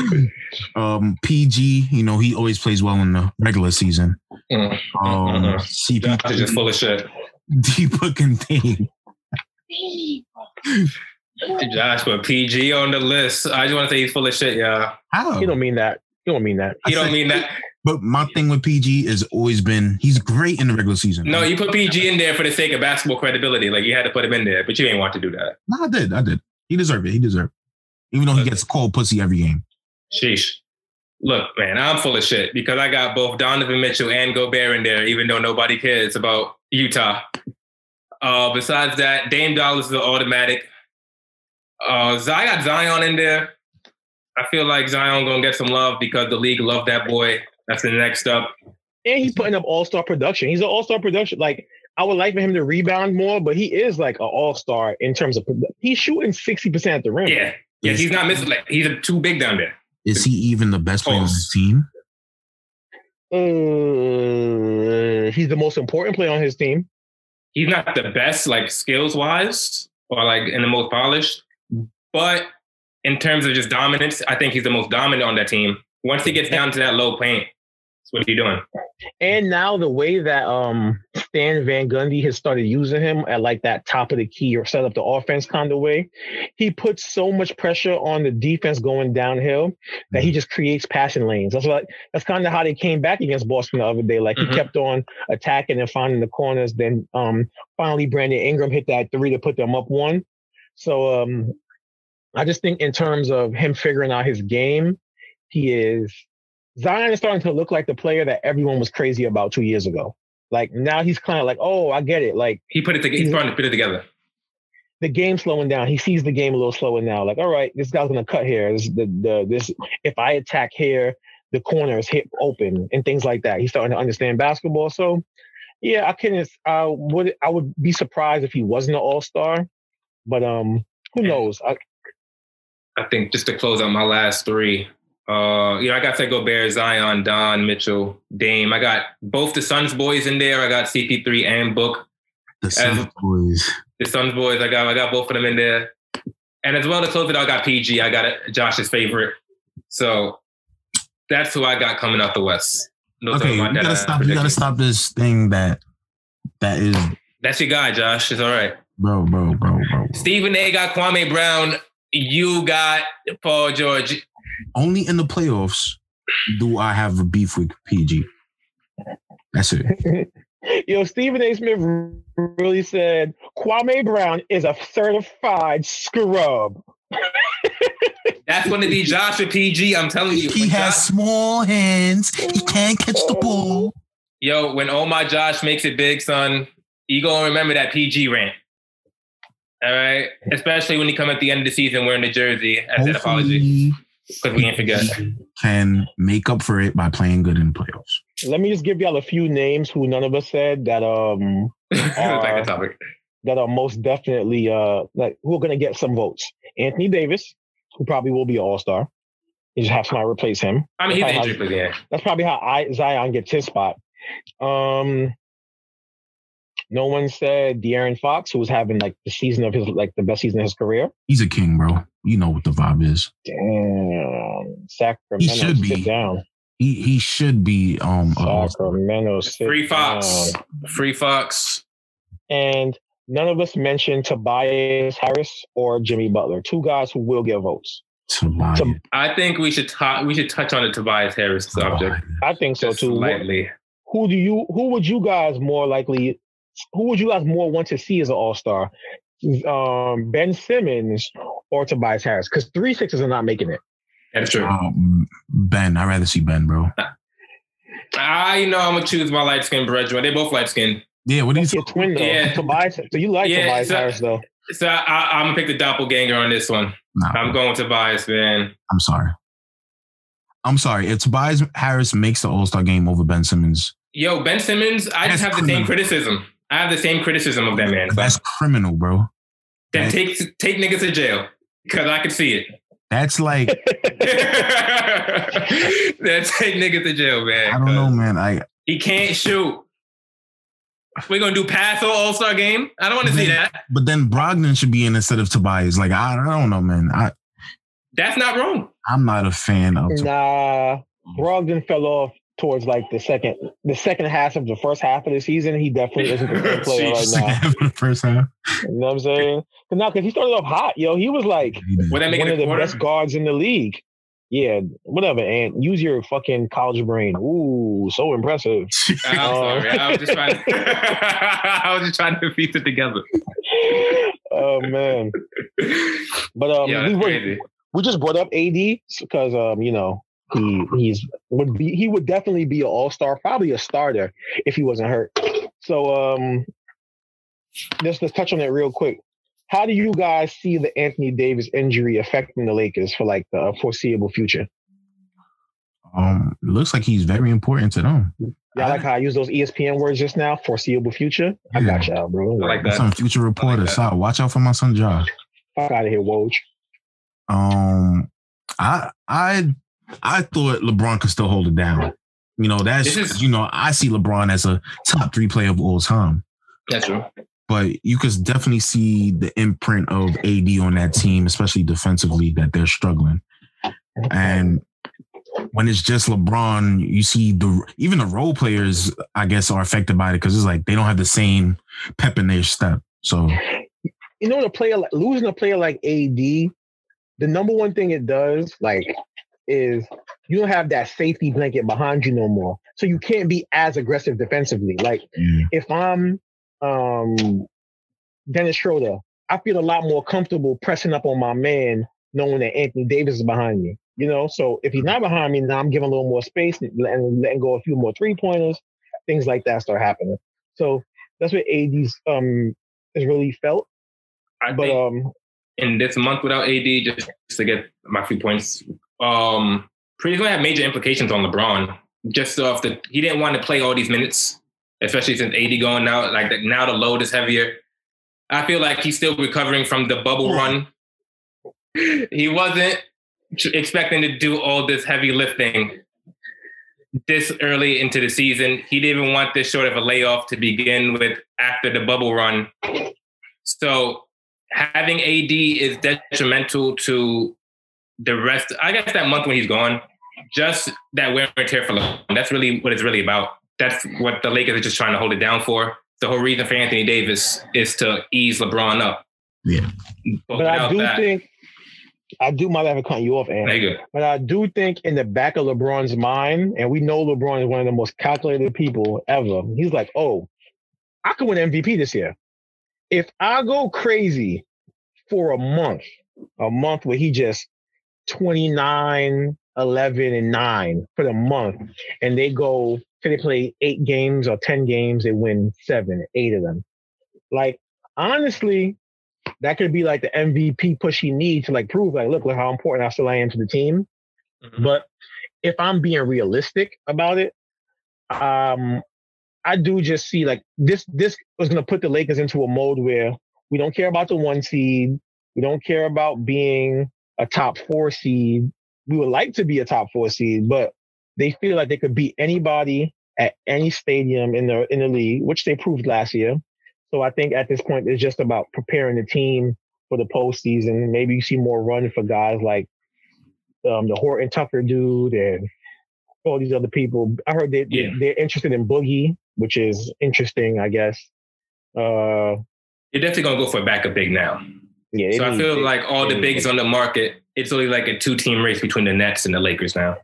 [LAUGHS] um, PG, you know, he always plays well in the regular season. Mm. Um, mm-hmm. CP just full of shit. [LAUGHS] Deepak and Dame. [LAUGHS] Josh put PG on the list. I just want to say he's full of shit, y'all. How? You don't mean that. You don't mean that. You don't mean that. But my thing with PG has always been he's great in the regular season. No, you put PG in there for the sake of basketball credibility. Like you had to put him in there, but you didn't want to do that. No, I did. I did. He deserved it. He deserved it. Even though he gets cold pussy every game. Sheesh. Look, man, I'm full of shit because I got both Donovan Mitchell and Gobert in there, even though nobody cares about Utah. Uh, besides that, Dame Dollars is automatic. Uh, I got Zion in there. I feel like Zion gonna get some love because the league loved that boy. That's the next up. And he's putting up all star production. He's an all star production. Like I would like for him to rebound more, but he is like an all star in terms of he's shooting sixty percent at the rim. Yeah, yeah, he's not missing. Like he's too big down there. Is he even the best player on his team? Uh, he's the most important player on his team. He's not the best, like skills wise, or like in the most polished. But in terms of just dominance, I think he's the most dominant on that team. Once he gets down to that low paint, what are you doing? And now the way that um Stan Van Gundy has started using him at like that top of the key or set up the offense kind of way, he puts so much pressure on the defense going downhill that he mm-hmm. just creates passing lanes. That's like that's kind of how they came back against Boston the other day. Like mm-hmm. he kept on attacking and finding the corners. Then um finally Brandon Ingram hit that three to put them up one. So um I just think in terms of him figuring out his game, he is Zion is starting to look like the player that everyone was crazy about two years ago. Like now he's kind of like, oh, I get it. Like he put it together. He's starting to put it together. The game slowing down. He sees the game a little slower now. Like, all right, this guy's gonna cut here. This, the the this if I attack here, the corner is hit open and things like that. He's starting to understand basketball. So, yeah, I can. I would I would be surprised if he wasn't an All Star, but um, who knows? I I think just to close out my last three, uh, you know, I got to go Bear, Zion, Don, Mitchell, Dame. I got both the Suns boys in there. I got CP3 and Book. The Suns boys. The Suns boys. I got I got both of them in there. And as well to close it, I got PG. I got Josh's favorite. So that's who I got coming out the West. Okay, you gotta stop. You gotta stop this thing that that is. That's your guy, Josh. It's all right, bro, bro, bro, bro. Stephen A. got Kwame Brown. You got Paul George. Only in the playoffs do I have a beef with PG. That's it. [LAUGHS] Yo, Stephen A. Smith really said Kwame Brown is a certified scrub. [LAUGHS] That's going to be Josh Joshua PG. I'm telling you. He has Josh, small hands. He can't catch the ball. Yo, when Oh My Josh makes it big, son, you gonna remember that PG rant. All right, especially when you come at the end of the season wearing the jersey as an apology because we can't forget. Can make up for it by playing good in playoffs. Let me just give y'all a few names who none of us said that um [LAUGHS] are, topic. that are most definitely uh like who are gonna get some votes. Anthony Davis, who probably will be an all star. You just have somebody replace him. I mean, he's injured, but yeah. That's probably how I, Zion gets his spot. Um, no one said De'Aaron Fox, who was having like the season of his like the best season of his career. He's a king, bro. You know what the vibe is. Damn, Sacramento. He should be down. He he should be. Um, Sacramento. Free Fox. Down. Free Fox. And none of us mentioned Tobias Harris or Jimmy Butler, two guys who will get votes. Tobias. I think we should talk. We should touch on the Tobias Harris subject. I think so too. Lightly. Who do you? Who would you guys more likely who would you guys more want to see as an All Star? Um, ben Simmons or Tobias Harris? Because three sixes are not making it. That's true. Um, ben, I'd rather see Ben, bro. I know I'm gonna choose my light skinned brethren. They both light skinned. Yeah, what do you say? twin though. Yeah. Tobias. So you like yeah, Tobias so, Harris though? So I, am gonna pick the doppelganger on this one. Nah, I'm bro. going Tobias, man. I'm sorry. I'm sorry. If Tobias Harris makes the All Star game over Ben Simmons, yo, Ben Simmons, I just have the same criticism. I have the same criticism of that man. So. That's criminal, bro. Then take take niggas to jail because I can see it. That's like [LAUGHS] then take niggas to jail, man. I don't know, man. I he can't shoot. We're gonna do pass All Star game. I don't want to see that. But then Brogdon should be in instead of Tobias. Like I, I don't know, man. I that's not wrong. I'm not a fan of. Nah, Brogdon fell off towards like the second the second half of the first half of the season, he definitely isn't the same [LAUGHS] player right now. [LAUGHS] the first half. You know what I'm saying? Cause now, because he started off hot, yo. He was like one of the quarter? best guards in the league. Yeah, whatever. And use your fucking college brain. Ooh, so impressive. [LAUGHS] I'm uh, sorry. I was just trying. To, I was just trying to piece it together. Oh man. But um, yeah, we, were, we just brought up AD because um, you know, he he's would be he would definitely be an all star, probably a starter if he wasn't hurt. So um, let's let's touch on that real quick. how do you guys see the Anthony Davis injury affecting the Lakers for like the foreseeable future? Um, looks like he's very important to them. Yeah, I like how I use those ESPN words just now. Foreseeable future. I Yeah. got y'all, bro. I like that. Some future reporters. that. So watch out for my son Josh. Fuck out of here, Woj. Um, I I I thought LeBron could still hold it down. You know, that's is- you know, I see LeBron as a top three player of all time. That's true. But you could definitely see the imprint of AD on that team, especially defensively, that they're struggling. And when it's just LeBron, you see the even the role players, I guess, are affected by it because it's like they don't have the same pep in their step. So you know, the player like losing a player like AD, the number one thing it does, like, is you don't have that safety blanket behind you no more. So you can't be as aggressive defensively. Like yeah, if I'm um Dennis Schroeder, I feel a lot more comfortable pressing up on my man, knowing that Anthony Davis is behind me. You know, so if he's not behind me, now I'm giving a little more space and letting, letting go a few more three pointers, things like that start happening. So that's what AD's um is really felt. I But think um in this month without AD, just to get my few points, um, pretty going to have major implications on LeBron. Just off the, he didn't want to play all these minutes, especially since AD going now. Like the, now, the load is heavier. I feel like he's still recovering from the bubble run. [LAUGHS] He wasn't expecting to do all this heavy lifting this early into the season. He didn't even want this short of a layoff to begin with after the bubble run. So having AD is detrimental to the rest. I guess that month when he's gone, just that wear and tear for LeBron. That's really what it's really about. That's what the Lakers are just trying to hold it down for. The whole reason for Anthony Davis is to ease LeBron up. yeah. But, but I do that, think I do my bad for cutting you off, Ant. there you go. But I do think in the back of LeBron's mind, and we know LeBron is one of the most calculated people ever. He's like, oh, I could win MVP this year. If I go crazy for a month, a month where he just 29, 11, and 9 for the month, and they go, they play eight games or 10 games, they win seven, eight of them. Like, honestly, that could be like the MVP push he needs to like prove, like, look, look how important I still am to the team. Mhm. But if I'm being realistic about it, um, I do just see like this. This was going to put the Lakers into a mode where we don't care about the one seed. We don't care about being a top four seed. We would like to be a top four seed, but they feel like they could beat anybody at any stadium in the in the league, which they proved last year. So I think at this point it's just about preparing the team for the postseason. Maybe you see more run for guys like um, the Horton Tucker dude and all these other people. I heard they, Yeah. they, are interested in Boogie, which is interesting, I guess. Uh, You're definitely gonna go for a backup big now. Yeah. So I feel they- like all the they- bigs on the market, it's only like a two-team race between the Nets and the Lakers now.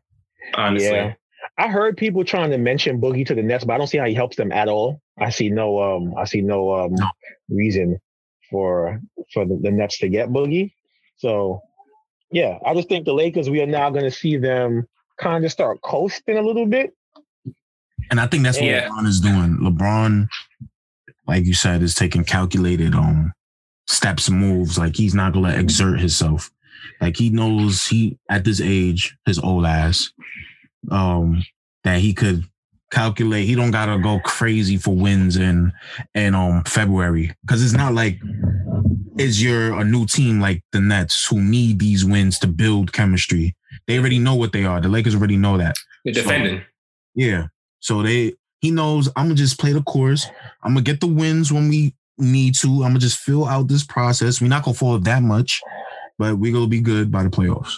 Honestly, Yeah. I heard people trying to mention Boogie to the Nets, but I don't see how he helps them at all. I see no um I see no um reason for for the, the Nets to get Boogie. So yeah, I just think the Lakers we are now gonna see them kind of start coasting a little bit. And I think that's what Yeah. LeBron is doing. LeBron, like you said, is taking calculated um steps and moves. Like he's not gonna exert himself. Like he knows he at this age, his old ass, um, that he could calculate. He don't gotta go crazy for wins in in um February. Cause it's not like is you're a new team like the Nets who need these wins to build chemistry. They already know what they are. The Lakers already know that. You're defending. Yeah. So they he knows I'm gonna just play the course. I'm gonna get the wins when we need to. I'm gonna just fill out this process. We're not gonna fall that much, but we're gonna be good by the playoffs.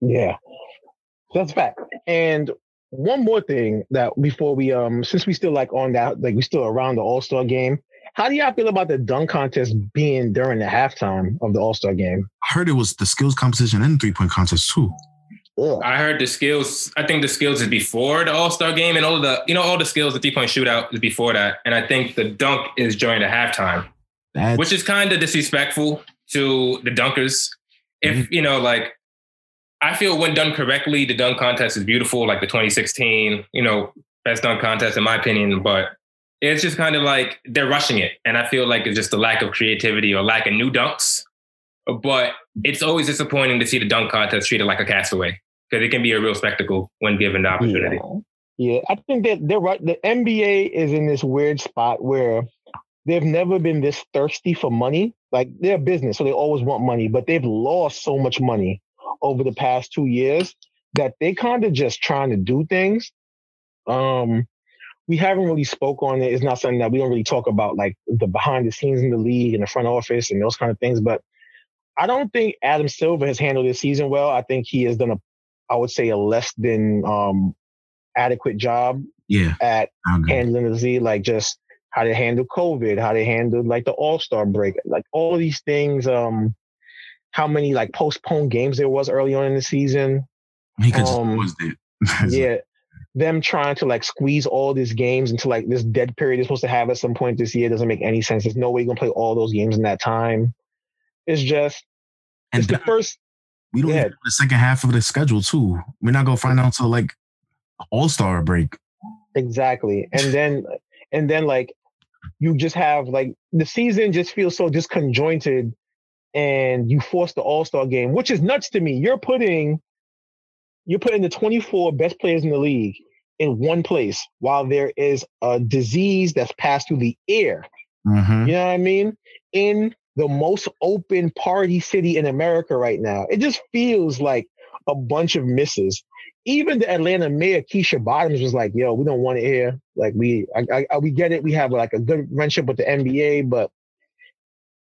Yeah. That's a fact. And one more thing that before we um since we still like on that like we still around the All-Star game, how do y'all feel about the dunk contest being during the halftime of the All-Star game? I heard it was the skills competition and three point contest too. Ugh. I heard the skills. I think the skills is before the All Star game, and all the you know all the skills, the three point shootout is before that, and I think the dunk is during the halftime, That's which is kind of disrespectful to the dunkers. If mm-hmm. you know, like, I feel when done correctly, the dunk contest is beautiful, like the 2016, you know, best dunk contest in my opinion. But it's just kind of like they're rushing it, and I feel like it's just a lack of creativity or lack of new dunks. But it's always disappointing to see the dunk contest treated like a castaway because it can be a real spectacle when given the opportunity. Yeah. Yeah, I think that they're right. The NBA is in this weird spot where they've never been this thirsty for money. Like they're a business, so they always want money, but they've lost so much money over the past two years that they kind of just trying to do things. Um, we haven't really spoke on it. It's not something that we don't really talk about, like the behind the scenes in the league and the front office and those kind of things. But I don't think Adam Silver has handled this season well. I think he has done a, I would say, a less than um, adequate job Yeah. at handling the Z, like just how they handle COVID, how they handled like the All Star break, like all these things. Um, how many like postponed games there was early on in the season. He could um, [LAUGHS] yeah, them trying to like squeeze all these games into like this dead period they're supposed to have at some point this year doesn't make any sense. There's no way you're gonna play all those games in that time. It's just And it's the first. We don't yeah. even know the second half of the schedule too. We're not gonna find out till like All Star break. Exactly. And then and then like you just have like the season just feels so disconjointed and you force the all-star game, which is nuts to me. You're putting you're putting the 24 best players in the league in one place while there is a disease that's passed through the air. Mhm. You know what I mean? In the most open party city in America right now. It just feels like a bunch of misses. Even the Atlanta mayor, Keisha Bottoms, was like, yo, we don't want it here. Like we I, I, we get it. We have like a good friendship with the NBA, but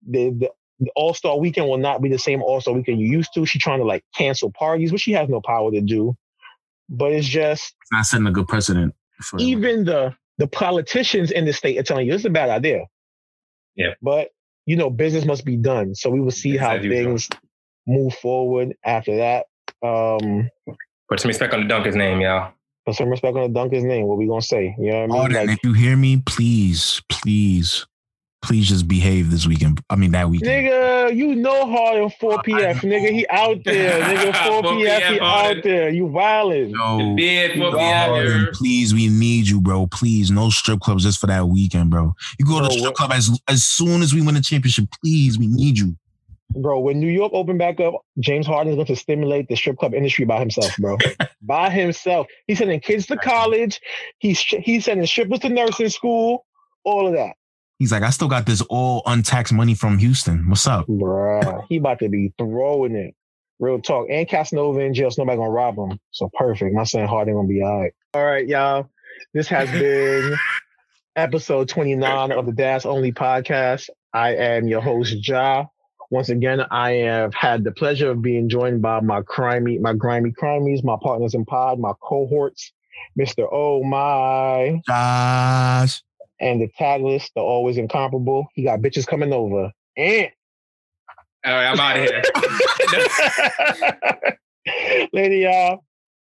the the, the All-Star weekend will not be the same All-Star weekend you used to. She's trying to like cancel parties, which she has no power to do. But it's just It's not setting a good precedent. For, even the the politicians in the state are telling you it's a bad idea. Yeah. But you know, business must be done. So we will see how as usual. things move forward after that. Um Put some respect on the Dunker's name, y'all. put some respect on the Dunker's name. What we gonna say? You know what I mean? Harden, Like, if you hear me, please, please, please just behave this weekend. I mean that weekend. nigga, you know Harden 4 I PF. Nigga, he out there. [LAUGHS] Nigga, 4 4 PF, he out there. You wildin'. No, Bid for Harden, please, we need you, bro. Please, no strip clubs just for that weekend, bro. You go to Bro, the strip what- club as as soon as we win the championship. Please, we need you. Bro, when New York opened back up, James Harden is going to stimulate the strip club industry by himself, bro. [LAUGHS] by himself. He's sending kids to college. He's he's sending strippers to nursing school. All of that, He's like, I still got this all untaxed money from Houston. What's up? Bruh. He about to be throwing it. Real talk. And Casanova in jail, so nobody gonna rob him. So perfect. My son Harden gonna be all right. All right, y'all. This has been [LAUGHS] episode 29 of the Dash Only podcast. I am your host, Ja. Once again, I have had the pleasure of being joined by my crimey, my grimy crimies, my partners in pod, my cohorts, Mr. Oh My, Josh. And the tagless, the always incomparable. He got bitches coming over. And All right, I'm out of here. [LAUGHS] [LAUGHS] Later, y'all.